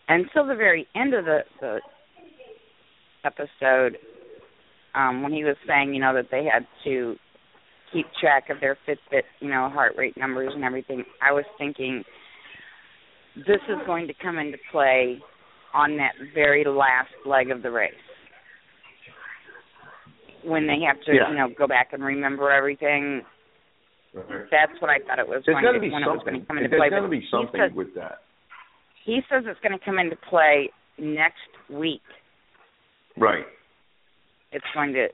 until the very end of the the episode, um, when he was saying, you know, that they had to keep track of their Fitbit, you know, heart rate numbers and everything, I was thinking this is going to come into play on that very last leg of the race. When they have to, Yeah. you know, go back and remember everything. That's what I thought it was There's going to be when it was going something. to come into There's play. got to be something said- with that. he says it's going to come into play next week. Right. It's going to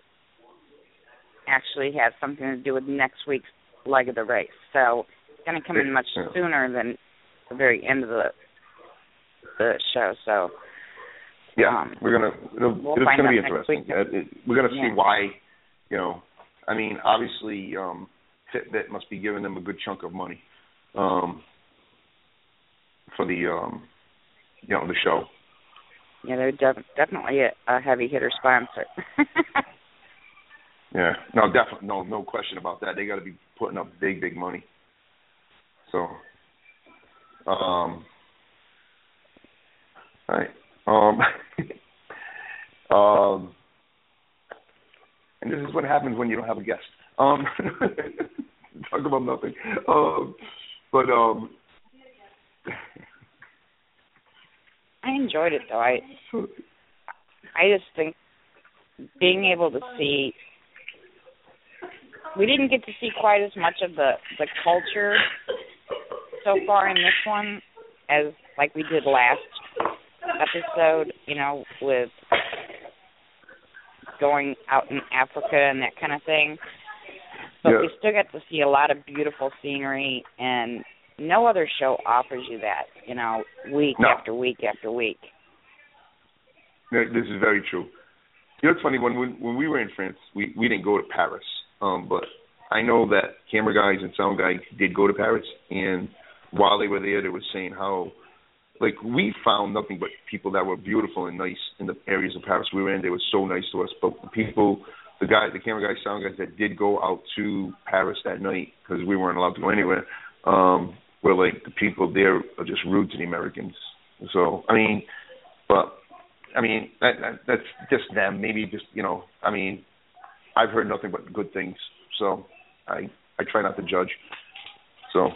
actually have something to do with next week's leg of the race. So it's going to come in much Yeah. sooner than the very end of the the show. So Yeah, Um, we're gonna. It'll, we'll it's gonna be interesting. it, we're gonna Yeah. see why. You know, I mean, obviously, um, Fitbit must be giving them a good chunk of money um, for the, um, you know, the show. yeah, they're def- definitely a, a heavy hitter sponsor. Yeah. No, definitely. No, no question about that. They got to be putting up big, big money. So, um, right. Um, um, and this is what happens when you don't have a guest. Um, talk about nothing. Um, but um, I enjoyed it though. I I just think being able to see we didn't get to see quite as much of the the culture so far in this one as like we did last episode, you know, with going out in Africa and that kind of thing. But Yeah. we still got to see a lot of beautiful scenery and no other show offers you that, you know, week No. after week after week. This is very true. You know, it's funny when when, when we were in France, we we didn't go to Paris, um, but I know that camera guys and sound guys did go to Paris, and while they were there, they were saying how, like, we found nothing but people that were beautiful and nice in the areas of Paris we were in. They were so nice to us, but the people, the guy, the camera guys, sound guys that did go out to Paris that night because we weren't allowed to go anywhere, um, were like the people there are just rude to the Americans. So I mean, but I mean, that, that, that's just them. Maybe just you know. I mean, I've heard nothing but good things, so I I try not to judge. So,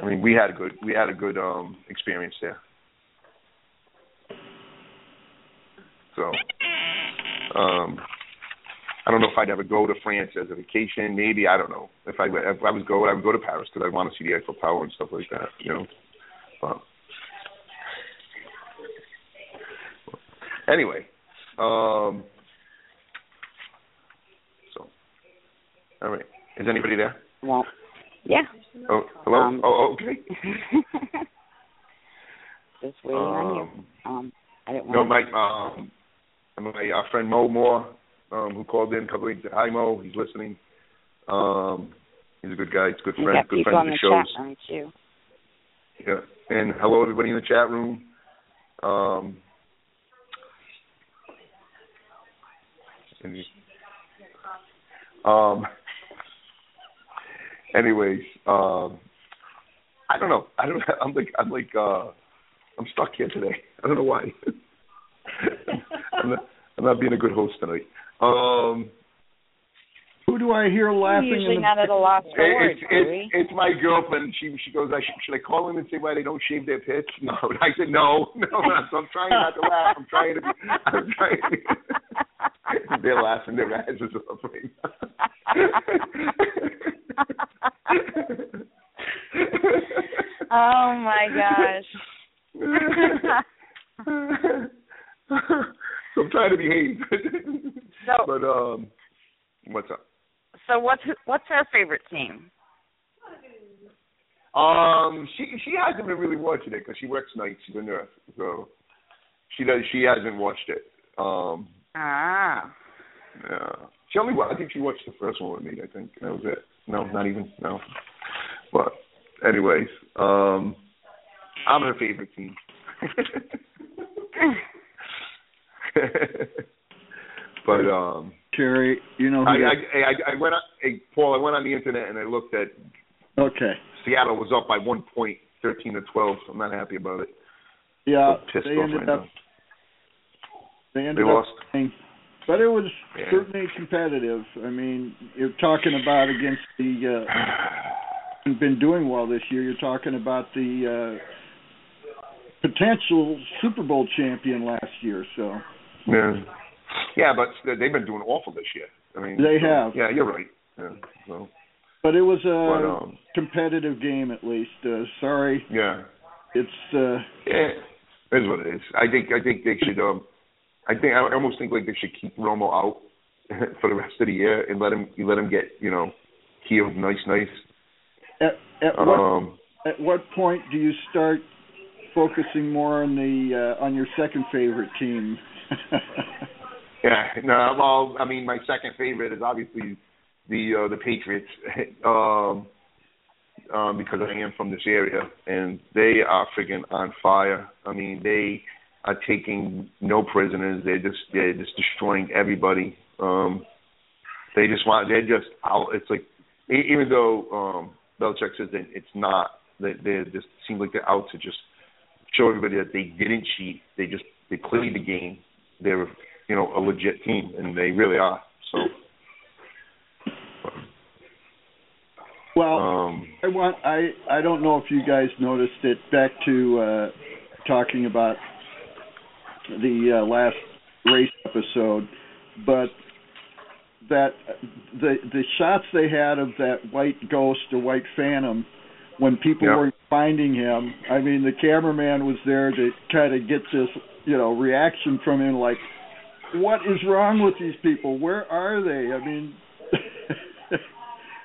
I mean, we had a good we had a good um experience there. So, um, I don't know if I'd ever go to France as a vacation. Maybe I don't know if I if I was go I would go to Paris because I want to see the Eiffel Tower and stuff like that. You know, but anyway, um, so all right. Is anybody there? Yeah. Oh, hello. Um, oh, okay. Just waiting on you. Um, Um, I didn't No, want my um, my uh, friend Mo Moore, um, who called in a couple weeks. Ago. Hi, Mo. He's listening. Um, he's a good guy. He's a good friend. Good friend of the the shows. chat room too. Yeah. and hello everybody in the chat room. Um, um, anyways, um, I don't know. I don't. I'm like. I'm like. Uh, I'm stuck here today. I don't know why. I'm, not, I'm not being a good host tonight. Um, Who do I hear laughing? You're usually in the not at a loss for words, it's, it's, it's my girlfriend. She she goes. I should, should I call in and say why they don't shave their pits? No. I said no, no. no. So I'm trying not to laugh. I'm trying to. Be, I'm trying. To, they're laughing their asses off right oh my gosh. so I'm trying to behave. So but um, what's up? So what's what's her favorite team? Um, she she hasn't been really watching it because she works nights. She's a nurse, so she does. She hasn't watched it. Um, Ah. yeah. She only. I think she watched the first one with me. I think that was it. No, not even. No. But anyways, um, I'm her favorite team. but um, Cherry, you know I, I I I went on. Hey, Paul, I went on the internet and I looked at okay. Seattle was up by one point, thirteen to twelve. So I'm not happy about it. Yeah, pissed they off ended right up now. they ended They up lost. but it was Yeah. certainly competitive. I mean, you're talking about against the uh been doing well this year. You're talking about the uh potential Super Bowl champion last year. So Yeah. Yeah, but they've been doing awful this year. I mean, They have. Yeah, you're right. Yeah. So, but it was a but um, competitive game at least. Uh, sorry, yeah, it's uh yeah, it is what it is. I think I think they should. Um, I think I almost think like they should keep Romo out for the rest of the year and let him you let him get you know healed nice nice. at at what Um, at what point do you start focusing more on the uh, on your second favorite team? Yeah, no, well, I mean, my second favorite is obviously the uh, the Patriots, um, um, because I am from this area, and they are freaking on fire. I mean, they are taking no prisoners. They're just they're just destroying everybody. Um, they just want they're just out. It's like even though um, Belichick says that it's not, they they just seem like they're out to just show everybody that they didn't cheat. They just they played the game. They're you know a legit team, and they really are. So. well, Um, I want I I don't know if you guys noticed it. Back to uh, talking about the uh, last race episode, but that the the shots they had of that white ghost or white phantom when people Yeah. were finding him. I mean, the cameraman was there to kind of get this you know reaction from him, like, what is wrong with these people? Where are they? I mean.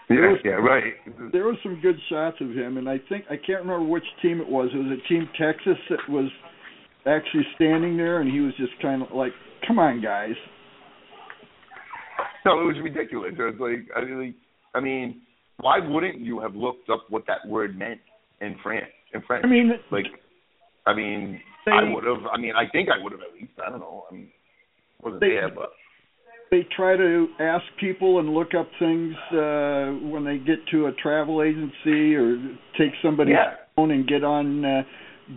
yeah, yeah, right. there were some good shots of him, and I think I can't remember which team it was. It was a team Texas that was actually standing there, and he was just kind of like, "Come on, guys." No, it was ridiculous. It was like, I really, I mean, why wouldn't you have looked up what that word meant in France? In French, I mean, like, I mean, They- I would have. I mean, I think I would have at least. I don't know. I mean, wasn't They- there, but they try to ask people and look up things uh when they get to a travel agency or take somebody's Yeah. phone and get on uh,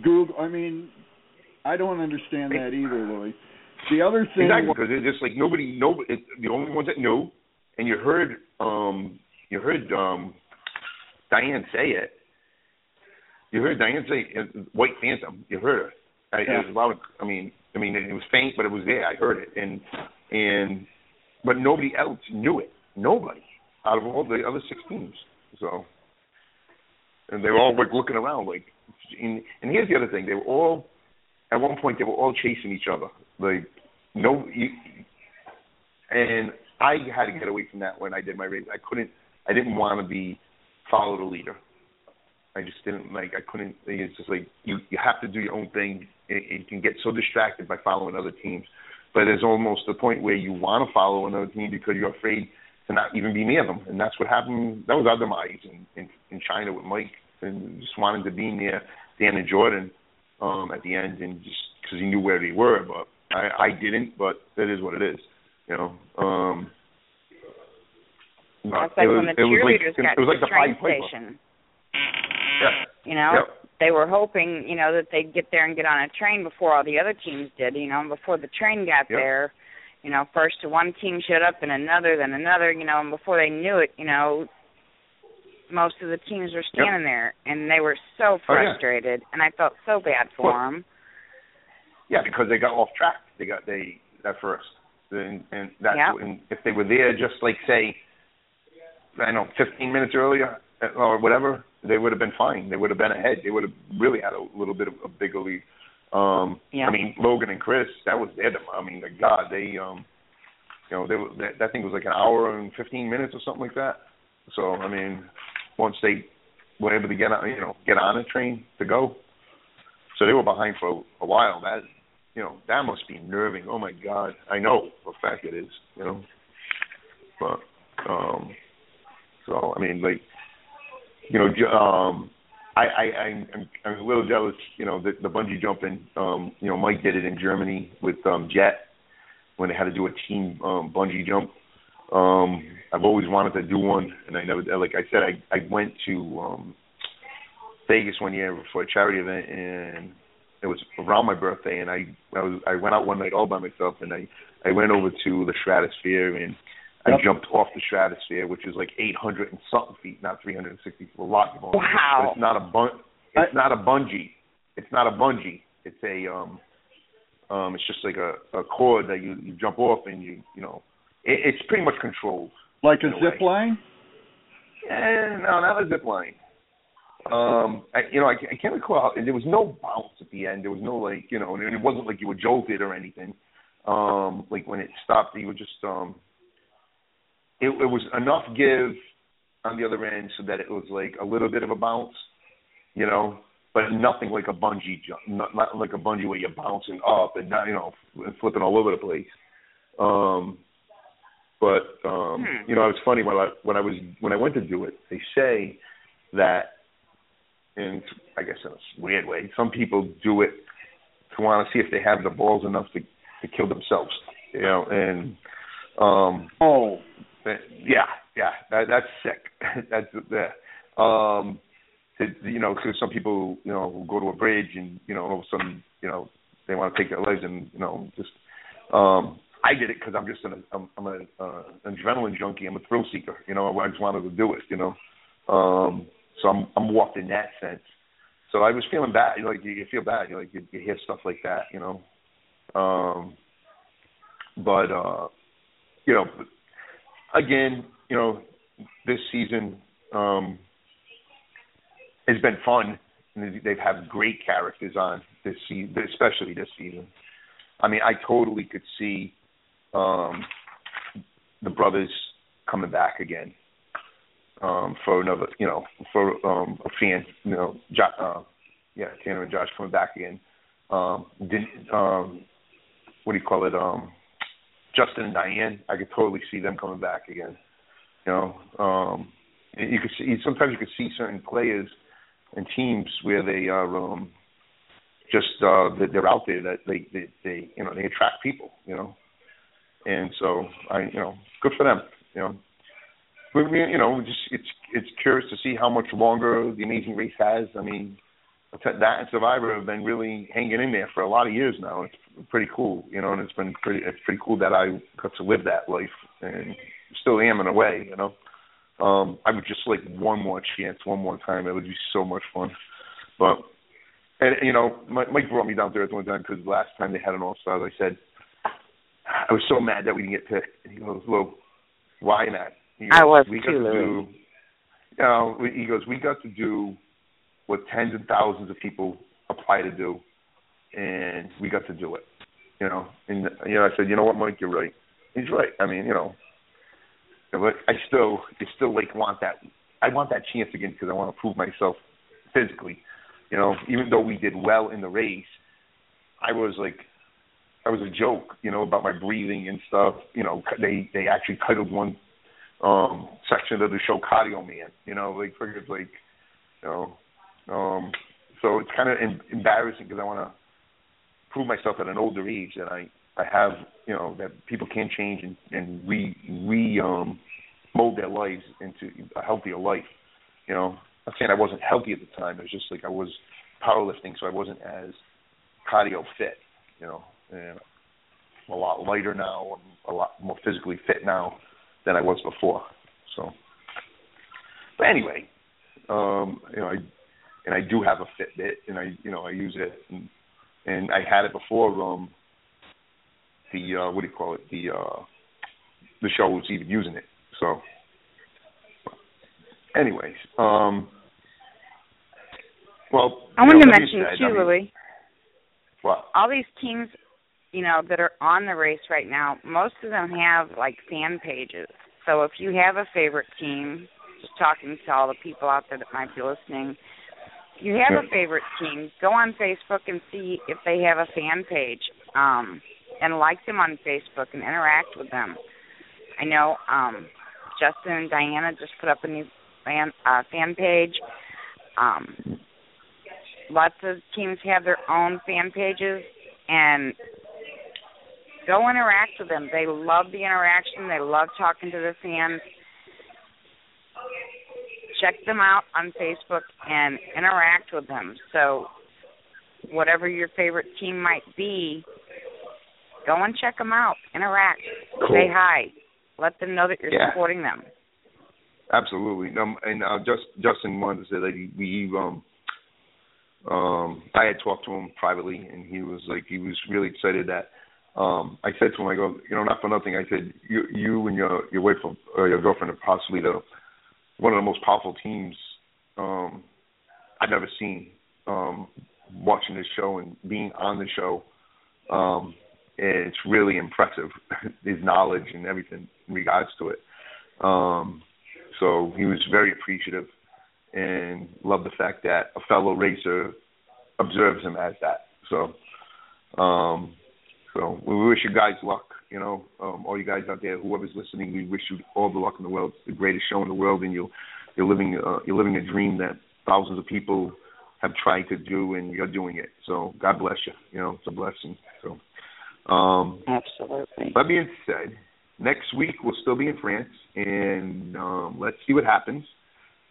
Google. I mean, I don't understand that either, Louis. The other thing, exactly because it's just like nobody, nobody. It's the only ones that knew, and you heard, um, you heard um, Diane say it. You heard Diane say uh, "White Phantom." You heard her. I, Yeah. It was loud. I mean, I mean, it was faint, but it was there. I heard it, and and but nobody else knew it. Nobody out of all the other six teams. So, and they were all like looking around, like. And, and here's the other thing: they were all at one point they were all chasing each other. Like no, you, and I had to get away from that when I did my race. I couldn't. I didn't want to be follow the leader. I just didn't like. I couldn't. It's just like you. You have to do your own thing. It, you can get so distracted by following other teams, but there's almost a point where you want to follow another team because you're afraid to not even be near them, and that's what happened. That was our demise in in, in China with Mike, and just wanting to be near Dan and Jordan um, at the end, and just because he knew where they were, but I, I didn't. But that is what it is, you know. Um, That's like it was, when the it was like, cheerleaders it got was like to the the train station. Yeah. You know, Yep. They were hoping, you know, that they'd get there and get on a train before all the other teams did. You know, and before the train got Yep. there, you know, first one team showed up, and another, then another. You know, and before they knew it, you know, most of the teams were standing there, and they were so Oh, yeah. frustrated, and I felt so bad for Well, them. Yeah, because they got off track. They got they at first, and and that's and if they were there just like say, I don't know, 15 minutes earlier or whatever, they would have been fine. They would have been ahead. They would have really had a little bit of a bigger lead. Um, Yeah. I mean, Logan and Chris, that was their. dem- I mean, the God, they um, you know, they were that, that thing was like an hour and 15 minutes or something like that. So I mean, once they were able to get on, you know, get on a train to go, so they were behind for a while. That you know, that must be nerving. Oh my God, I know for a fact it is. You know, but um, so I mean, like, you know, um, I I I'm, I'm a little jealous. You know, the, the bungee jumping. Um, you know, Mike did it in Germany with um Jet when they had to do a team um bungee jump. Um, I've always wanted to do one, and I never. Like I said, I I went to um Vegas one year for a charity event, and it was around my birthday, and I I was I went out one night all by myself, and I I went over to the Stratosphere, and I jumped off the Stratosphere, which is like 800 and something feet, not 360. A lot more. Wow. But it's not a bun. It's not a bungee. It's not a bungee. It's a um um. It's just like a a cord that you you jump off, and you you know, it, it's pretty much controlled. Like a a zip way. line? Eh, no, not a zip line. Um, I, you know, I, I can't recall. And there was no bounce at the end. There was no like, you know, and it wasn't like you were jolted or anything. Um, like when it stopped, you were just um, it, it was enough give on the other end so that it was like a little bit of a bounce, you know, but nothing like a bungee jump, not, not like a bungee where you're bouncing up and not, you know, flipping all over the place. Um, but um, Hmm. you know, it's funny when I when I was when I went to do it, they say that, in I guess in a weird way, some people do it to want to see if they have the balls enough to to kill themselves, you know, and um, Oh, yeah, yeah, that, that's sick. that's that. Um, you know, because some people, you know, go to a bridge and you know, all of a sudden, you know, they want to take their legs and you know, just. Um, I did it because I'm just an I'm, I'm a uh, adrenaline junkie. I'm a thrill seeker. You know, I just wanted to do it. You know, um, so I'm I'm warped in that sense. So I was feeling bad. You know, like you, you feel bad. You know, like you, you hear stuff like that. You know, um, but uh, you know, again, you know, this season um, has been fun. And They've had great characters on this season, especially this season. I mean, I totally could see um, the brothers coming back again um, for another, you know, for um, a fan, you know, jo- uh, yeah, Tanner and Josh coming back again. Um, didn't um, what do you call it? Um, Justin and Diane, I could totally see them coming back again. You know, um, you could see sometimes you could see certain players and teams where they are um, just uh, they're out there that they, they they you know they attract people. You know, and so I you know good for them. You know, we, you know just it's it's curious to see how much longer the Amazing Race has. I mean, that and Survivor have been really hanging in there for a lot of years now. It's pretty cool, you know, and it's been pretty it's pretty cool that I got to live that life and still am in a way, you know. Um, I would just like one more chance, one more time. It would be so much fun. But and you know, Mike Mike brought me down to earth one time because last time they had an All Stars, I said I was so mad that we didn't get picked. And he goes, "Well, why not?" He goes, I was we too, got to do. You know, we- he goes, "We got to do what tens of thousands of people apply to do, and we got to do it." You know, and you know, I said, "You know what, Mike? You're right." He's right. I mean, you know, but I still, I still like want that. I want that chance again because I want to prove myself physically. You know, even though we did well in the race, I was like, I was a joke. You know, about my breathing and stuff. You know, they they actually titled one um section of the show "Cardio Man." You know, like figures like, you know, um, so it's kind of em- embarrassing because I want to prove myself at an older age that I I have you know that people can change and and re re um mold their lives into a healthier life. You know, I'm saying I wasn't healthy at the time. It was just like I was powerlifting, so I wasn't as cardio fit. You know, and I'm a lot lighter now. I'm a lot more physically fit now than I was before. So, but anyway, um, you know, I and I do have a Fitbit, and I you know I use it, and, and I had it before um the uh what do you call it the uh the show was even using it. So, anyways, um, well, I wanted know, to mention said, too, I mean, Louis. What? all these teams, you know, that are on the race right now, most of them have like fan pages. So if you have a favorite team, just talking to all the people out there that might be listening, you have a favorite team, go on Facebook and see if they have a fan page. Um and like them on Facebook and interact with them. I know um Justin and Diana just put up a new fan uh fan page. Um lots of teams have their own fan pages and go interact with them. They love the interaction. They love talking to the fans. Check them out on Facebook and interact with them. So whatever your favorite team might be, go and check them out. Interact. Cool. Say hi. Let them know that you're Yeah. supporting them. Absolutely. Um, and uh, just Justin wanted to say that he, we um um I had talked to him privately and he was like he was really excited that um I said to him I go you know not for nothing I said you you and your your wife or your girlfriend are possibly the one of the most powerful teams um I've ever seen um watching this show and being on the show um it's really impressive his knowledge and everything in regards to it um so he was very appreciative and loved the fact that a fellow racer observes him as that. So, um, so we wish you guys luck. You know, um, all you guys out there, whoever's listening, we wish you all the luck in the world. It's the greatest show in the world, and you you're living uh, you're living a dream that thousands of people have tried to do, and you're doing it. So God bless you. You know, it's a blessing. So, um, Absolutely. that being said, next week we'll still be in France, and um, let's see what happens.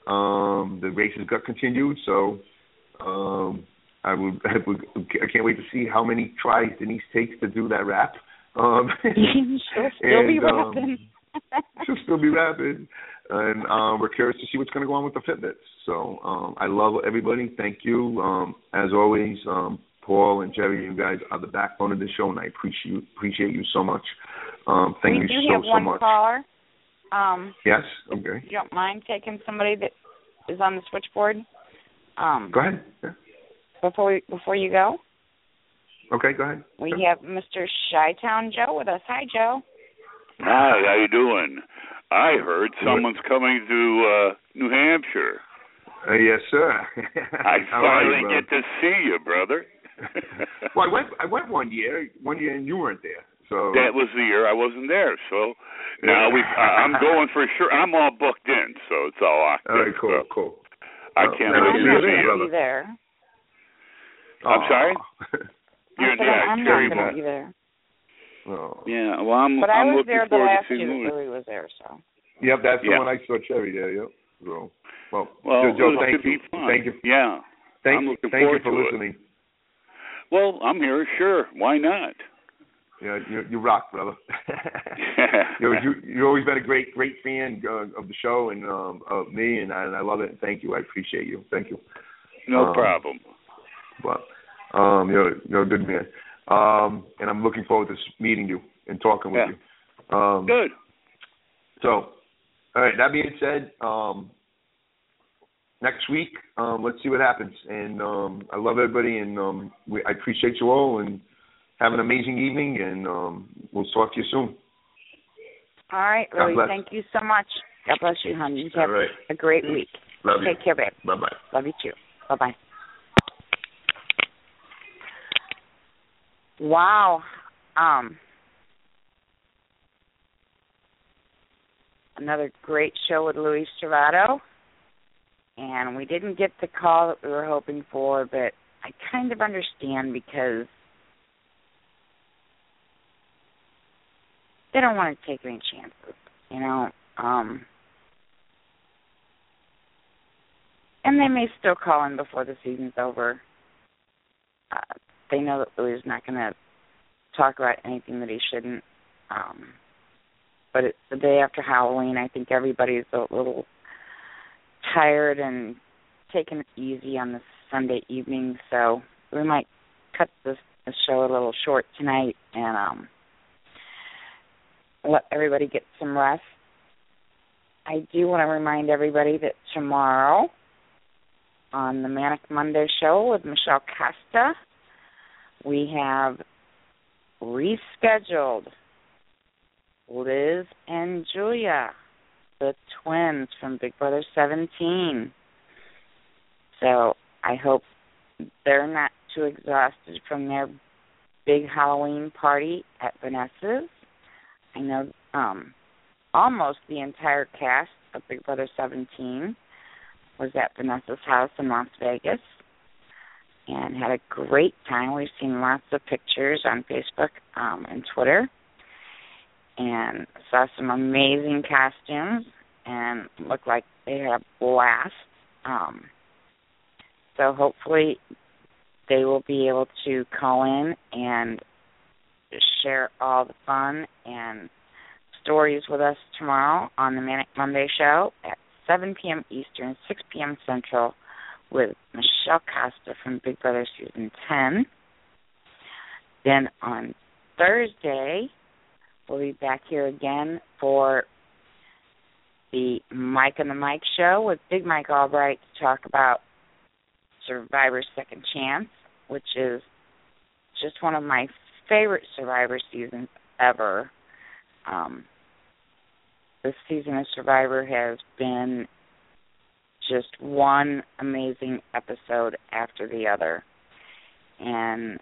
Um, the races got continued, so um, I would, I would I can't wait to see how many tries Denise takes to do that rap. Um, She'll still be and, um, she'll still be rapping, and um, we're curious to see what's going to go on with the Fitbits. So um, I love everybody. Thank you. Um, as always, um, Paul and Cherry, you guys are the backbone of the show, and I appreciate appreciate you so much. Um, thank we you do so have so one much. caller. Um, Yes. Okay. you don't mind taking somebody that is on the switchboard. Um, Go ahead. Yeah. before we, before you go, Okay. Go ahead. we Sure. have Mr. Shytown Joe with us. Hi, Joe. Hi, how you doing? I heard someone's coming to uh New Hampshire. Uh, yes, sir. I How are you, finally get to see you, brother. well, I went. I went one year. One year, and you weren't there. So that was the year I wasn't there. So now we I- I'm going for sure. I'm all booked in, so it's all locked All right. in. Cool. So Cool. I can't never wait to see you. going there. I'm sorry? Aw. You're I said yeah, I'm Terry not gonna be there. Oh. Yeah, well I'm But I'm I was there the last to seeing year that Louis. Louis was there, so. Yep, that's the Yeah. one I saw Cherry there. Yep. So, well, Well, Joe, Joe thank you. be fun. Thank you. Yeah. Thank, I'm looking thank you forward for to it. Well, I'm here, sure. Why not? Yeah, you, you rock, brother. you, you you've always been a great great fan uh, of the show and um, of me, and I, and I love it. Thank you. I appreciate you. Thank you. no Um, problem. But um, you're you're a good man. Um, and I'm looking forward to meeting you and talking with Yeah. you. Um, Good. So, all right. That being said, um, next week, um, let's see what happens. And um, I love everybody, and um, we, I appreciate you all, and have an amazing evening. And um, we'll talk to you soon. All right, God Louis, thank you so much. God bless you, honey. You have All right. a great week. Love you. Take care, babe. Bye bye. Love you too. Bye bye. Wow. Um another great show with Louie Stravato. and we didn't get the call that we were hoping for, but I kind of understand because they don't want to take any chances, you know. Um and they may still call in before the season's over. Uh, they know that Louie's not going to talk about anything that he shouldn't. Um, but it's the day after Halloween. I think everybody's a little tired and taking it easy on this Sunday evening, so we might cut this, this show a little short tonight and um let everybody get some rest. I do want to remind everybody that tomorrow on the Manic Monday show with Michelle Costa, we have rescheduled Liz and Julia, the twins from Big Brother 17. So I hope they're not too exhausted from their big Halloween party at Vanessa's. I know um almost the entire cast of Big Brother 17 was at Vanessa's house in Las Vegas and had a great time. We've seen lots of pictures on Facebook um, and Twitter and saw some amazing costumes and looked like they had a blast. Um, so hopefully they will be able to call in and share all the fun and stories with us tomorrow on the Manic Monday show at 7 p.m. Eastern, 6 p.m. Central with Michelle Costa from Big Brother Season 10. Then on Thursday, we'll be back here again for the Mike and the Mike show with Big Mike Albright to talk about Survivor's Second Chance, which is just one of my favorite Survivor seasons ever. Um, this season of Survivor has been just one amazing episode after the other. And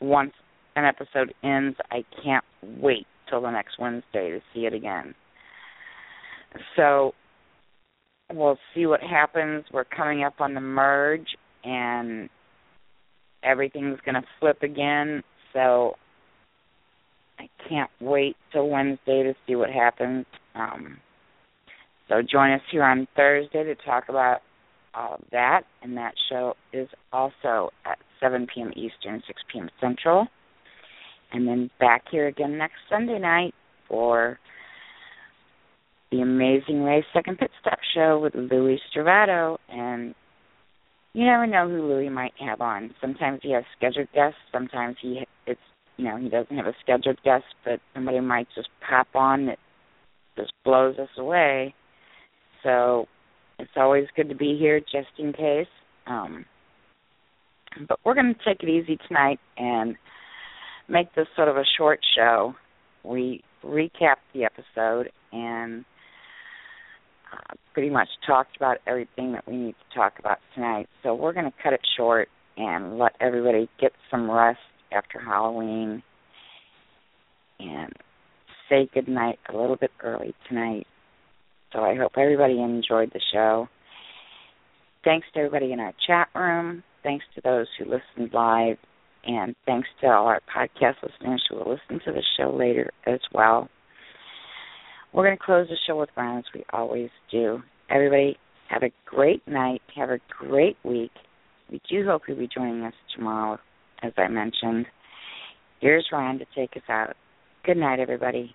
once an episode ends, I can't wait till the next Wednesday to see it again. So we'll see what happens. We're coming up on the merge and everything's going to flip again. So I can't wait till Wednesday to see what happens. Um, so join us here on Thursday to talk about all of that, and that show is also at 7 p.m. Eastern, 6 p.m. Central. And then back here again next Sunday night for the Amazing Race Second Pit Stop Show with Louie Stravato. And you never know who Louie might have on. Sometimes he has scheduled guests. Sometimes he it's you know he doesn't have a scheduled guest, but somebody might just pop on that just blows us away. So it's always good to be here just in case. Um, but we're going to take it easy tonight and make this sort of a short show. We recap the episode and uh, pretty much talked about everything that we need to talk about tonight. So we're going to cut it short and let everybody get some rest after Halloween and say good night a little bit early tonight. So I hope everybody enjoyed the show. Thanks to everybody in our chat room. Thanks to those who listened live. And thanks to all our podcast listeners who will listen to the show later as well. We're going to close the show with Brown as we always do. Everybody, have a great night. Have a great week. We do hope you'll be joining us tomorrow, as I mentioned. Here's Ryan to take us out. Good night, everybody.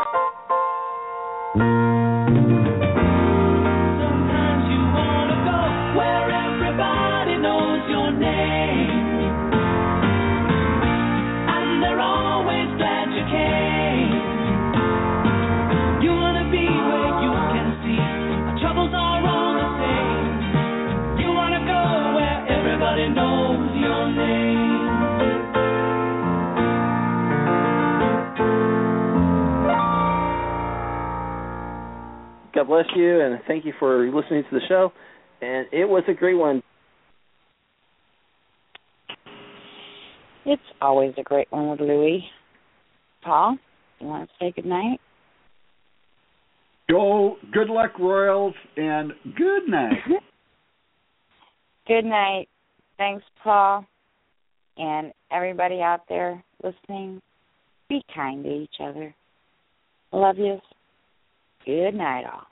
God bless you, and thank you for listening to the show. And it was a great one. It's always a great one with Louie. Paul, you want to say good night? Go. Good luck, Royals, and good night. good night. Thanks, Paul. And everybody out there listening, be kind to each other. Love you. Good night, all.